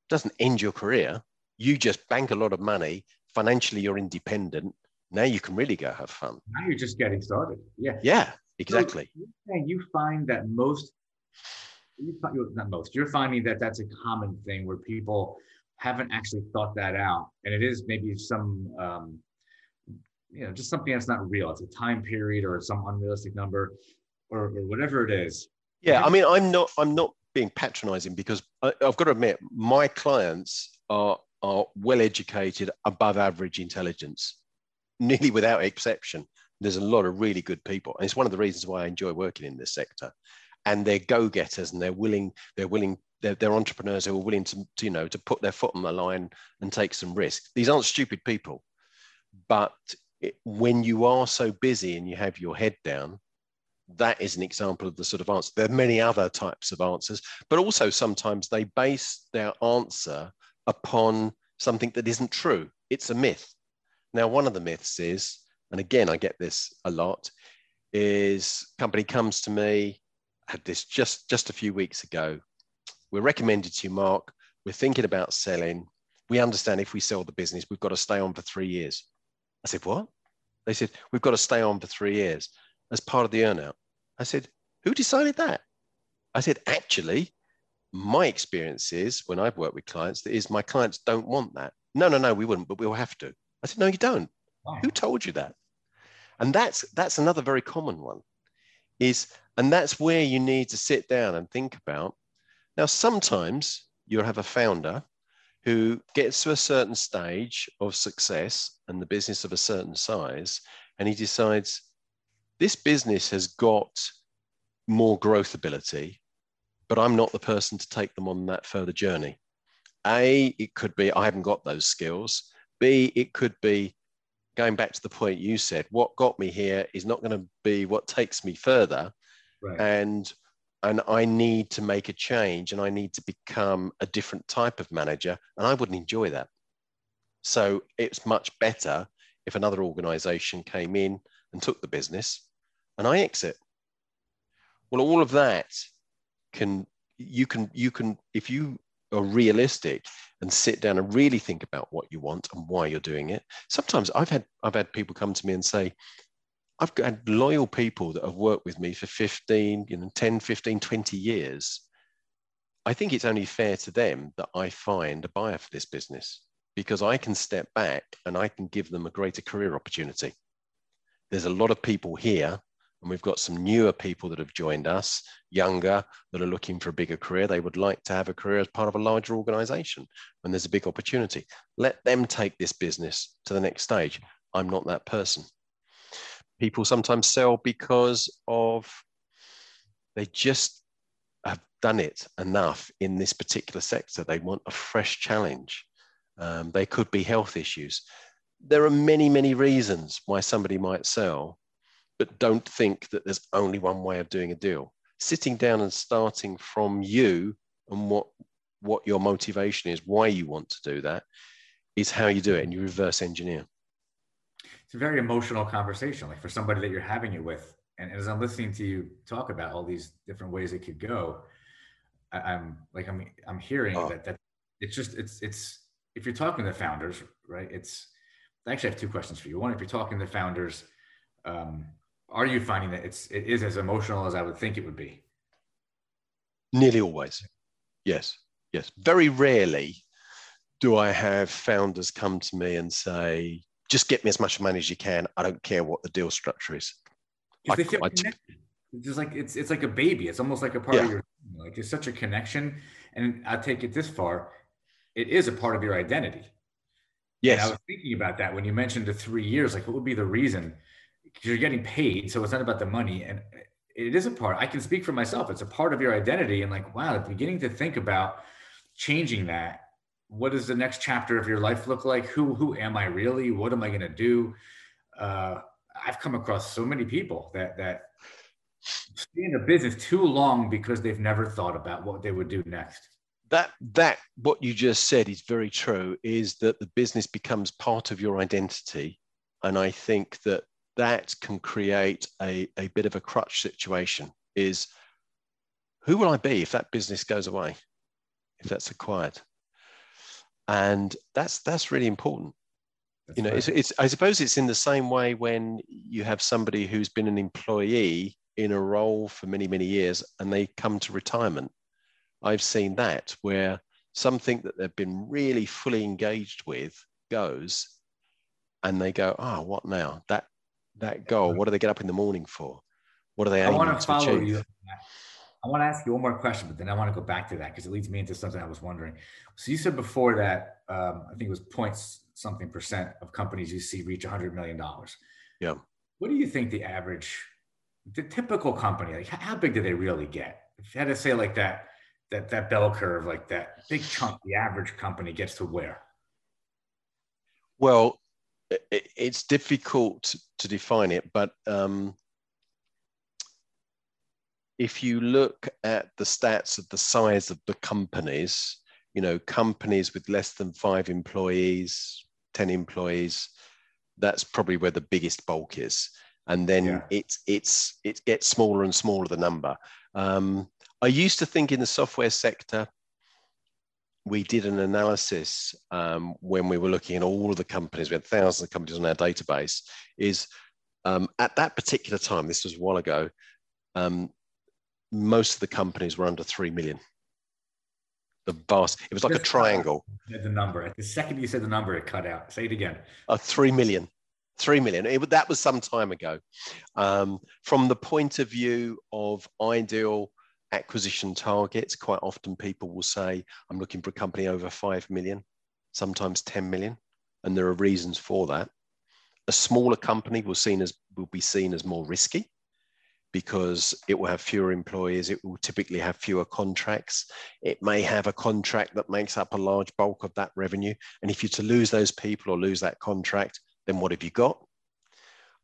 doesn't end your career. You just bank a lot of money. Financially, you're independent. Now you can really go have fun. Now you're just getting started. Yeah. Yeah. Exactly. So you find that most not most, you're finding that that's a common thing where people haven't actually thought that out, and it is maybe some, um, you know, just something that's not real. It's a time period or some unrealistic number, or, or whatever it is. Yeah, I mean, I'm not, I'm not being patronizing because I, I've got to admit, my clients are are well educated, above average intelligence, nearly without exception. There's a lot of really good people, and it's one of the reasons why I enjoy working in this sector and they're go-getters and they're willing they're willing they're, they're entrepreneurs who are willing to, to, you know to put their foot on the line and take some risk. These aren't stupid people but it, when you are so busy and you have your head down that is an example of the sort of answer. There are many other types of answers but also sometimes they base their answer upon something that isn't true. It's a myth. Now one of the myths is and again i get this a lot is company comes to me had this just just a few weeks ago. We're recommended to you, Mark. We're thinking about selling. We understand if we sell the business, we've got to stay on for three years. I said, What? They said, We've got to stay on for three years as part of the earnout. I said, Who decided that? I said, Actually, my experience is when I've worked with clients, that is my clients don't want that. No, no, no, we wouldn't, but we'll have to. I said, No, you don't. Wow. Who told you that? And that's that's another very common one. Is and that's where you need to sit down and think about. Now, sometimes you'll have a founder who gets to a certain stage of success and the business of a certain size, and he decides this business has got more growth ability, but I'm not the person to take them on that further journey. A, it could be I haven't got those skills. B, it could be going back to the point you said, what got me here is not going to be what takes me further right. and and I need to make a change and I need to become a different type of manager, and I wouldn't enjoy that. So it's much better if another organization came in and took the business and I exit. Well, all of that can you can you can if you are realistic and sit down and really think about what you want and why you're doing it. Sometimes I've had I've had people come to me and say, I've had loyal people that have worked with me for 15, you know, 10, 15, 20 years. I think it's only fair to them that I find a buyer for this business because I can step back and I can give them a greater career opportunity. There's a lot of people here and we've got some newer people that have joined us, younger, that are looking for a bigger career. They would like to have a career as part of a larger organization when there's a big opportunity. Let them take this business to the next stage. I'm not that person. People sometimes sell because of they just have done it enough in this particular sector. They want a fresh challenge. Um, they could be health issues. There are many, many reasons why somebody might sell but don't think that there's only one way of doing a deal. Sitting down and starting from you and what what your motivation is, why you want to do that, is how you do it, and you reverse engineer. It's a very emotional conversation, like for somebody that you're having it with. And as I'm listening to you talk about all these different ways it could go, I, am like I'm I'm hearing oh. that that it's just it's it's if you're talking to founders, right? It's I actually have two questions for you. One, if you're talking to founders, um, are you finding that it's it is as emotional as I would think it would be? Nearly always. Yes. Yes. Very rarely do I have founders come to me and say, just get me as much money as you can. I don't care what the deal structure is. I, they feel connected. It's just like it's it's like a baby. It's almost like a part yeah. of your like it's such a connection. And I take it this far, it is a part of your identity. Yes. And I was thinking about that when you mentioned the three years. Like, what would be the reason? You're getting paid, so it's not about the money. And it is a part. I can speak for myself. It's a part of your identity. And like, wow, beginning to think about changing that. What does the next chapter of your life look like? Who who am I really? What am I going to do? Uh, I've come across so many people that that stay in a business too long because they've never thought about what they would do next. That that what you just said is very true. Is that the business becomes part of your identity, and I think that that can create a, a bit of a crutch situation is who will I be if that business goes away, if that's acquired? And that's that's really important. That's you know, right. it's, it's I suppose it's in the same way when you have somebody who's been an employee in a role for many, many years and they come to retirement. I've seen that where something that they've been really fully engaged with goes and they go, oh, what now? That that goal? What do they get up in the morning for? What are they? I want to follow achieve? you. I want to ask you one more question, but then I want to go back to that because it leads me into something I was wondering. So you said before that um, I think it was points something percent of companies you see reach 100 million dollars. Yeah. What do you think the average, the typical company, like how big do they really get? If you had to say like that, that that bell curve, like that big chunk, the average company gets to where? Well, it, it's difficult to define it, but um, if you look at the stats of the size of the companies, you know, companies with less than five employees, 10 employees, that's probably where the biggest bulk is. And then yeah. it's it's it gets smaller and smaller the number. Um, I used to think in the software sector, we did an analysis um, when we were looking at all of the companies, we had thousands of companies on our database, is um, at that particular time, this was a while ago, um, most of the companies were under 3 million. The vast, it was like a triangle. The number, the second you said the number, it cut out. Say it again. Uh, 3 million. 3 million. It, that was some time ago. Um, from the point of view of ideal acquisition targets, quite often people will say, I'm looking for a company over 5 million, sometimes 10 million. And there are reasons for that. A smaller company will, seen as, will be seen as more risky because it will have fewer employees, it will typically have fewer contracts. It may have a contract that makes up a large bulk of that revenue. And if you're to lose those people or lose that contract, then what have you got?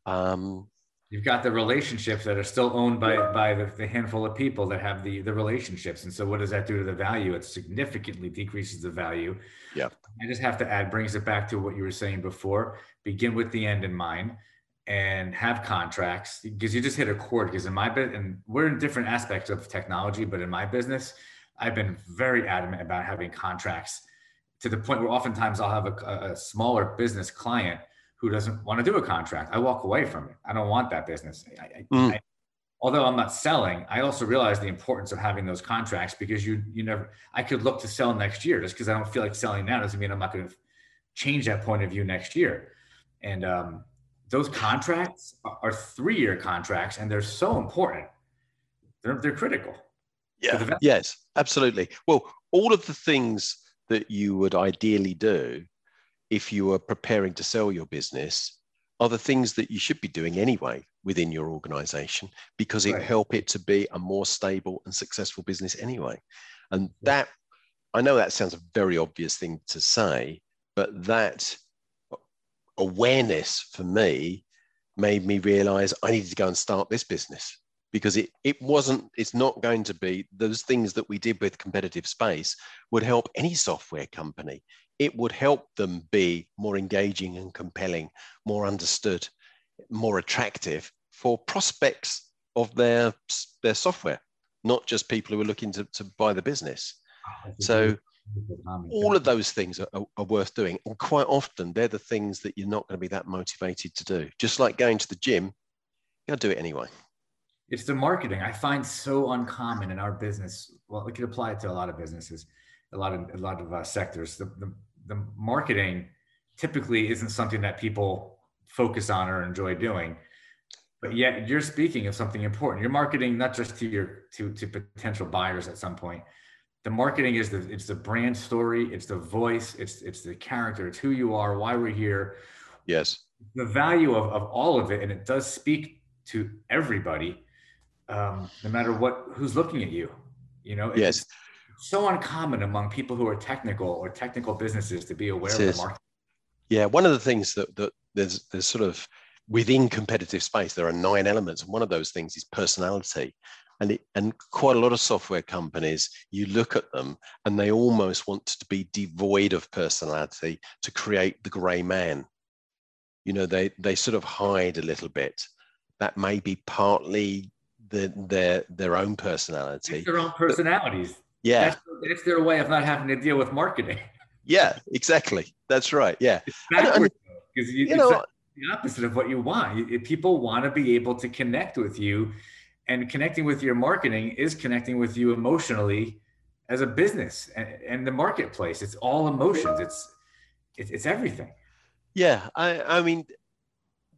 Um, You've got the relationships that are still owned by by the, the, handful of people that have the the relationships, and so what does that do to the value? It significantly decreases the value. Yeah. I just have to add, brings it back to what you were saying before. Begin with the end in mind, and have contracts because you just hit a chord. Because in my bit, and we're in different aspects of technology, but in my business, I've been very adamant about having contracts to the point where oftentimes I'll have a, a smaller business client who doesn't want to do a contract. I walk away from it. I don't want that business. I, mm. I, although I'm not selling, I also realize the importance of having those contracts because you you never. I could look to sell next year just because I don't feel like selling now doesn't mean I'm not going to change that point of view next year. And um, those contracts are three year contracts, and they're so important. They're they're critical. Yeah. Yes, absolutely. Well, all of the things that you would ideally do if you are preparing to sell your business are the things that you should be doing anyway within your organization because it right. help it to be a more stable and successful business anyway. And that i know that sounds a very obvious thing to say but that awareness for me made me realize i needed to go and start this business because it, it wasn't it's not going to be those things that we did with competitive space would help any software company it would help them be more engaging and compelling more understood more attractive for prospects of their their software not just people who are looking to, to buy the business so all of those things are, are, worth doing and quite often they're the things that you're not going to be that motivated to do just like going to the gym you gotta do it anyway it's the marketing I find so uncommon in our business. Well, we could apply it to a lot of businesses, a lot of a lot of uh, sectors. The, the the marketing typically isn't something that people focus on or enjoy doing, but yet you're speaking of something important. You're marketing not just to your to to potential buyers at some point. The marketing is the it's the brand story, it's the voice, it's it's the character, it's who you are, why we're here. Yes. The value of, of all of it, and it does speak to everybody um, no matter what who's looking at you. You know, it's yes. So uncommon among people who are technical or technical businesses to be aware it of the market. Yeah, one of the things that, that there's there's sort of within competitive space, there are nine elements, and one of those things is personality. And it, and quite a lot of software companies, you look at them and they almost want to be devoid of personality to create the grey man. You know, they they sort of hide a little bit. That may be partly the, their their own personality. It's their own personalities. But, yeah, that's, that's, their way of not having to deal with marketing. Yeah, exactly. That's right. Yeah, because you, you know the opposite of what you want. People want to be able to connect with you, and connecting with your marketing is connecting with you emotionally as a business and, and the marketplace. It's all emotions. It's it's, it's everything. Yeah, I I mean,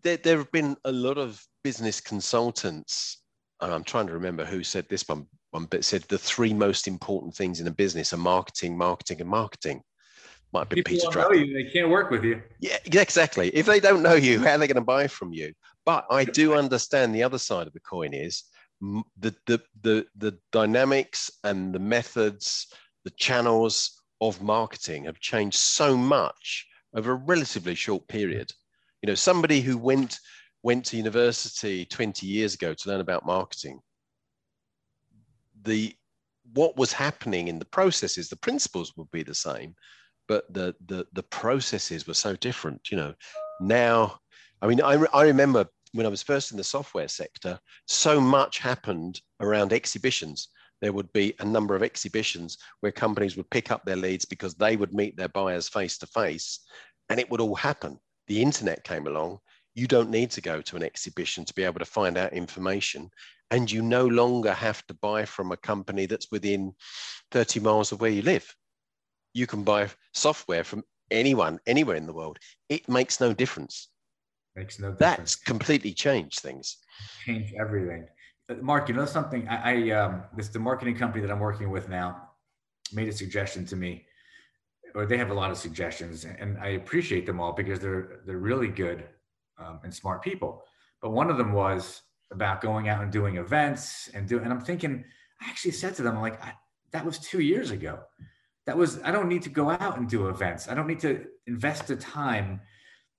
there there have been a lot of business consultants and I'm trying to remember who said this one, one bit said the three most important things in a business are marketing, marketing, and marketing. Might be People Peter Drucker. You, they can't work with you. Yeah, exactly. If they don't know you, how are they going to buy from you? But I do understand the other side of the coin is the the the, the dynamics and the methods, the channels of marketing have changed so much over a relatively short period. You know, somebody who went went to university 20 years ago to learn about marketing, the what was happening in the processes, the principles would be the same, but the the the processes were so different. You know, now, I mean, I, I remember when I was first in the software sector, so much happened around exhibitions. There would be a number of exhibitions where companies would pick up their leads because they would meet their buyers face to face, and it would all happen. The internet came along, you don't need to go to an exhibition to be able to find out information. And you no longer have to buy from a company that's within 30 miles of where you live. You can buy software from anyone, anywhere in the world. It makes no difference. Makes no difference. That's completely changed things. Change everything. Uh, Mark, you know something? I, I um, this the marketing company that I'm working with now made a suggestion to me, or they have a lot of suggestions, and I appreciate them all because they're they're really good um, and smart people. But one of them was about going out and doing events and do. And I'm thinking, I actually said to them, I'm like, that was two years ago. That was I don't need to go out and do events. I don't need to invest the time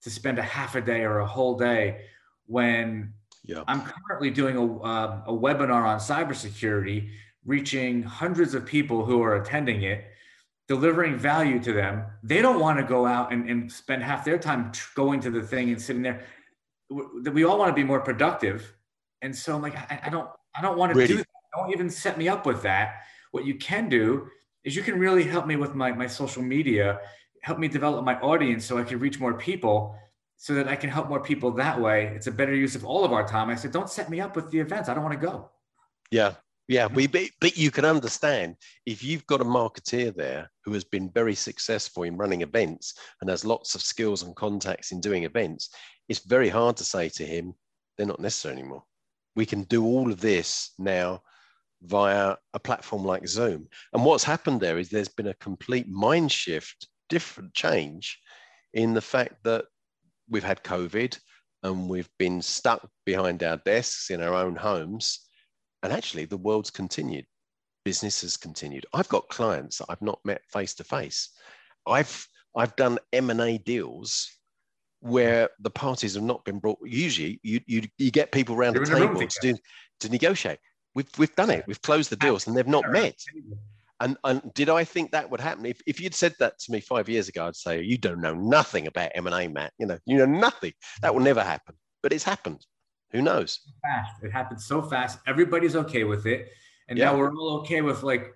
to spend a half a day or a whole day when yeah. I'm currently doing a, uh, a webinar on cybersecurity, reaching hundreds of people who are attending it, delivering value to them. They don't want to go out and, and spend half their time going to the thing and sitting there. We all want to be more productive. And so I'm like, I, I don't, I don't want to really? do that. Don't even set me up with that what you can do is you can really help me with my, my social media, help me develop my audience so I can reach more people so that I can help more people that way. It's a better use of all of our time. I said, don't set me up with the events. I don't want to go. Yeah. Yeah, we but you can understand if you've got a marketeer there who has been very successful in running events and has lots of skills and contacts in doing events, it's very hard to say to him, they're not necessary anymore. We can do all of this now via a platform like Zoom. And what's happened there is there's been a complete mind shift, different change in the fact that we've had COVID and we've been stuck behind our desks in our own homes. And actually, the world's continued. Business has continued. I've got clients that I've not met face to face. I've I've done M and A deals where the parties have not been brought. Usually, you you, you get people around a table to, do, to negotiate. We've we've done it. We've closed the deals, and they've not met. And, and did I think that would happen? If, if you'd said that to me five years ago, I'd say you don't know nothing about M and A, Matt. You know, you know nothing. That will never happen. But it's happened. Who knows? Fast. It happened so fast. Everybody's okay with it, and yeah. now we're all okay with like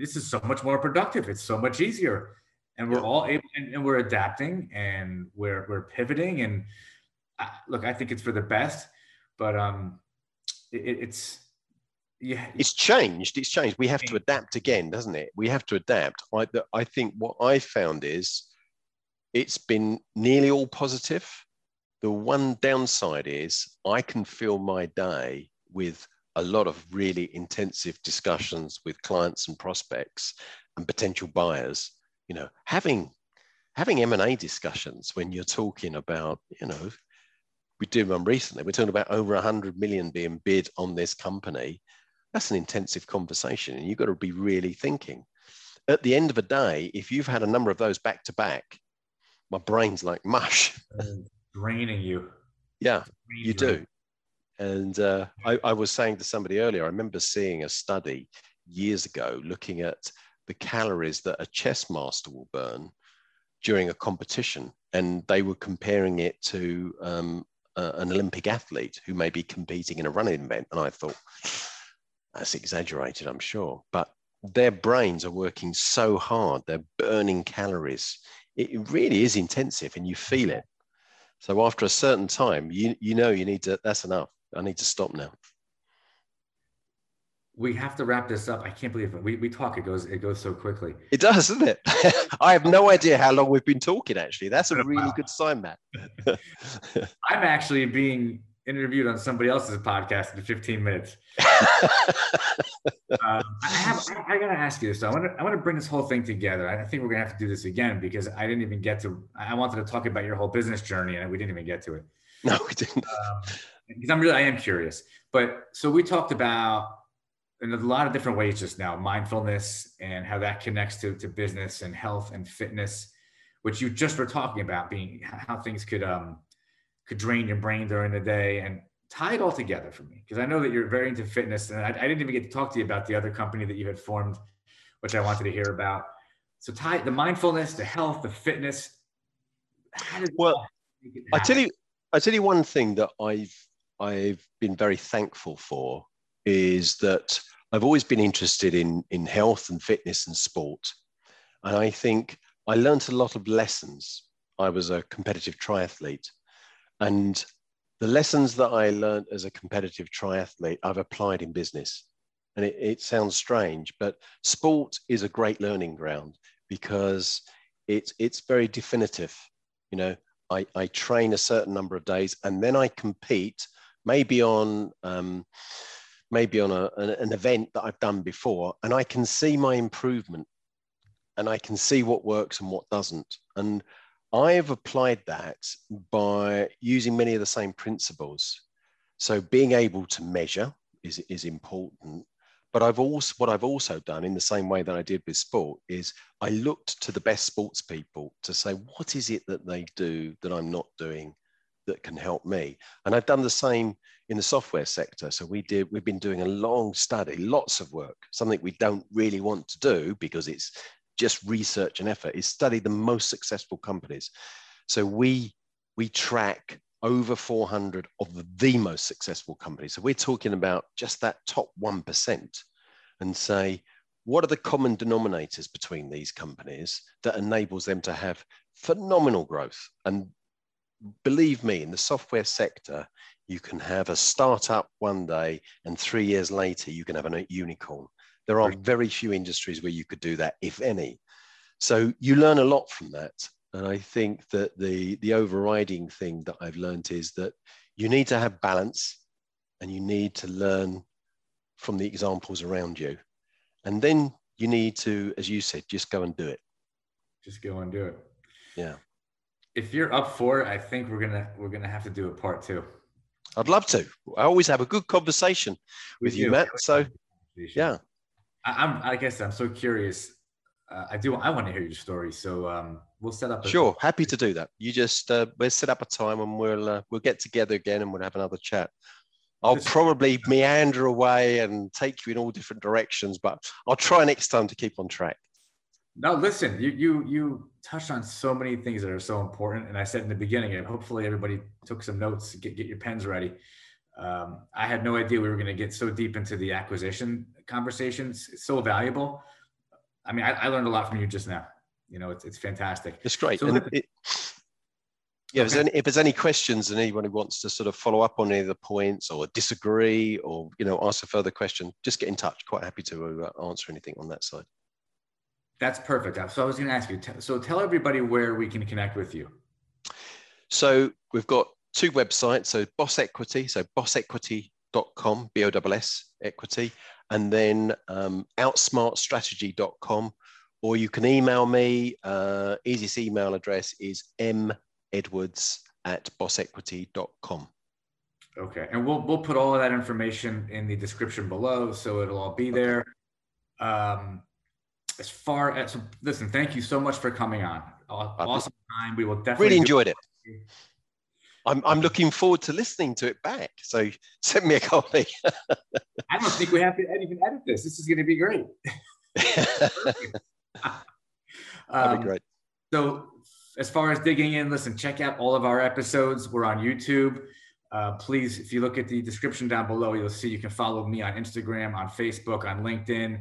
this is so much more productive. It's so much easier. And we're all able and, and, we're adapting and we're we're pivoting. And uh, look i think it's for the best. But um it, it's yeah. It's changed. It's changed. We have to adapt again doesn't it? We have to adapt. I i think what i found is it's been nearly all positive the one downside is i can fill my day with a lot of really intensive discussions with clients and prospects and potential buyers you know, having having M&A discussions when you're talking about, you know, we did one recently, we're talking about over 100 million being bid on this company. That's an intensive conversation and you've got to be really thinking. At the end of a day, if you've had a number of those back to back, my brain's like mush. Mm. Draining you. Yeah, you do. And uh, I, I was saying to somebody earlier, I remember seeing a study years ago looking at the calories that a chess master will burn during a competition. And they were comparing it to um, uh, an Olympic athlete who may be competing in a running event. And I thought, that's exaggerated, I'm sure. But their brains are working so hard, they're burning calories. It really is intensive and you feel it. So after a certain time, you, you know you need to, that's enough. I need to stop now we have to wrap this up. I can't believe it. We, we talk, it goes, it goes so quickly. It does, doesn't it? I have no idea how long we've been talking, actually. That's a really good sign, Matt. I'm actually being interviewed on somebody else's podcast in 15 minutes. Um, I have, I, I, gotta ask you this. So I want to, I want to bring this whole thing together. I think we're gonna have to do this again because I didn't even get to. I wanted to talk about your whole business journey, and we didn't even get to it. No, we didn't. Um, because I'm really, I am curious. But so we talked about in a lot of different ways just now mindfulness and how that connects to, to business and health and fitness which you just were talking about being how things could um could drain your brain during the day and tie it all together for me because i know that you're very into fitness and I, I, didn't even get to talk to you about the other company that you had formed which i wanted to hear about so tie the mindfulness the health the fitness well i tell you i tell you one thing that i've i've been very thankful for is that I've always been interested in, in health and fitness and sport. And I think I learned a lot of lessons. I was a competitive triathlete. And the lessons that I learned as a competitive triathlete, I've applied in business. And it, it sounds strange, but sport is a great learning ground because it's, it's very definitive. You know, I, I train a certain number of days and then I compete maybe on um, maybe on a, an, an event that I've done before, and I can see my improvement and I can see what works and what doesn't. And I've applied that by using many of the same principles. So being able to measure is, is important. But I've also what I've also done in the same way that I did with sport is I looked to the best sports people to say what is it that they do that I'm not doing that can help me. And I've done the same in the software sector. So we did, we've been doing a long study, lots of work, something we don't really want to do because it's just research and effort, is study the most successful companies. So we we track over 400 of the most successful companies. So we're talking about just that top 1% and say, what are the common denominators between these companies that enables them to have phenomenal growth? And believe me, in the software sector, you can have a startup one day and three years later you can have a unicorn. There are very few industries where you could do that, if any. So you learn a lot from that. And I think that the, the overriding thing that I've learned is that you need to have balance and you need to learn from the examples around you. And then you need to, as you said, just go and do it. Just go and do it. Yeah. If you're up for it, I think we're gonna we're gonna have to do a part two. I'd love to. I always have a good conversation with you, Matt. So yeah. I, am I guess I'm so curious. Uh, I do. I want to hear your story. So um, we'll set up. A- sure, happy to do that. You just uh, we'll set up a time and we'll uh, we'll get together again and we'll have another chat. I'll probably meander away and take you in all different directions, but I'll try next time to keep on track. Now, listen, you you you touched on so many things that are so important, and I said in the beginning, and hopefully everybody took some notes. Get get your pens ready. Um, I had no idea we were going to get so deep into the acquisition conversations. It's so valuable. I mean, I, I learned a lot from you just now. You know, it's it's fantastic. It's great. So it, yeah, okay. if, there's any, if there's any questions and anyone who wants to sort of follow up on any of the points or disagree or you know ask a further question, just get in touch. Quite happy to uh, answer anything on that side. That's perfect. So I was going to ask you. So tell everybody where we can connect with you. So we've got two websites. So Boss Equity. So bossequity.com, B O S S equity, and then um, outsmartstrategy.com. Or you can email me. Uh, easiest email address is m edwards at bossequity.com. Okay, and we'll we'll put all of that information in the description below, so it'll all be there. Um, as far as so listen, thank you so much for coming on. Awesome time. We will definitely really enjoyed it. I'm I'm looking forward to listening to it back. So send me a copy. I don't think we have to even edit this. This is going to be great. That'd be um. So as far as digging in, listen, check out all of our episodes. We're on YouTube. Uh, please, if you look at the description down below, you'll see you can follow me on Instagram, on Facebook, on LinkedIn.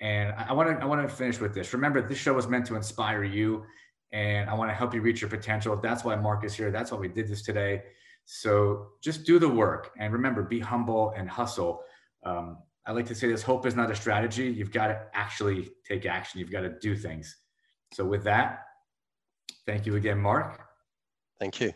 And I want to I want to finish with this. Remember, this show was meant to inspire you, and I want to help you reach your potential. That's why Mark is here. That's why we did this today. So just do the work, and remember, be humble and hustle. Um, I like to say this: hope is not a strategy. You've got to actually take action. You've got to do things. So with that, thank you again, Mark. Thank you.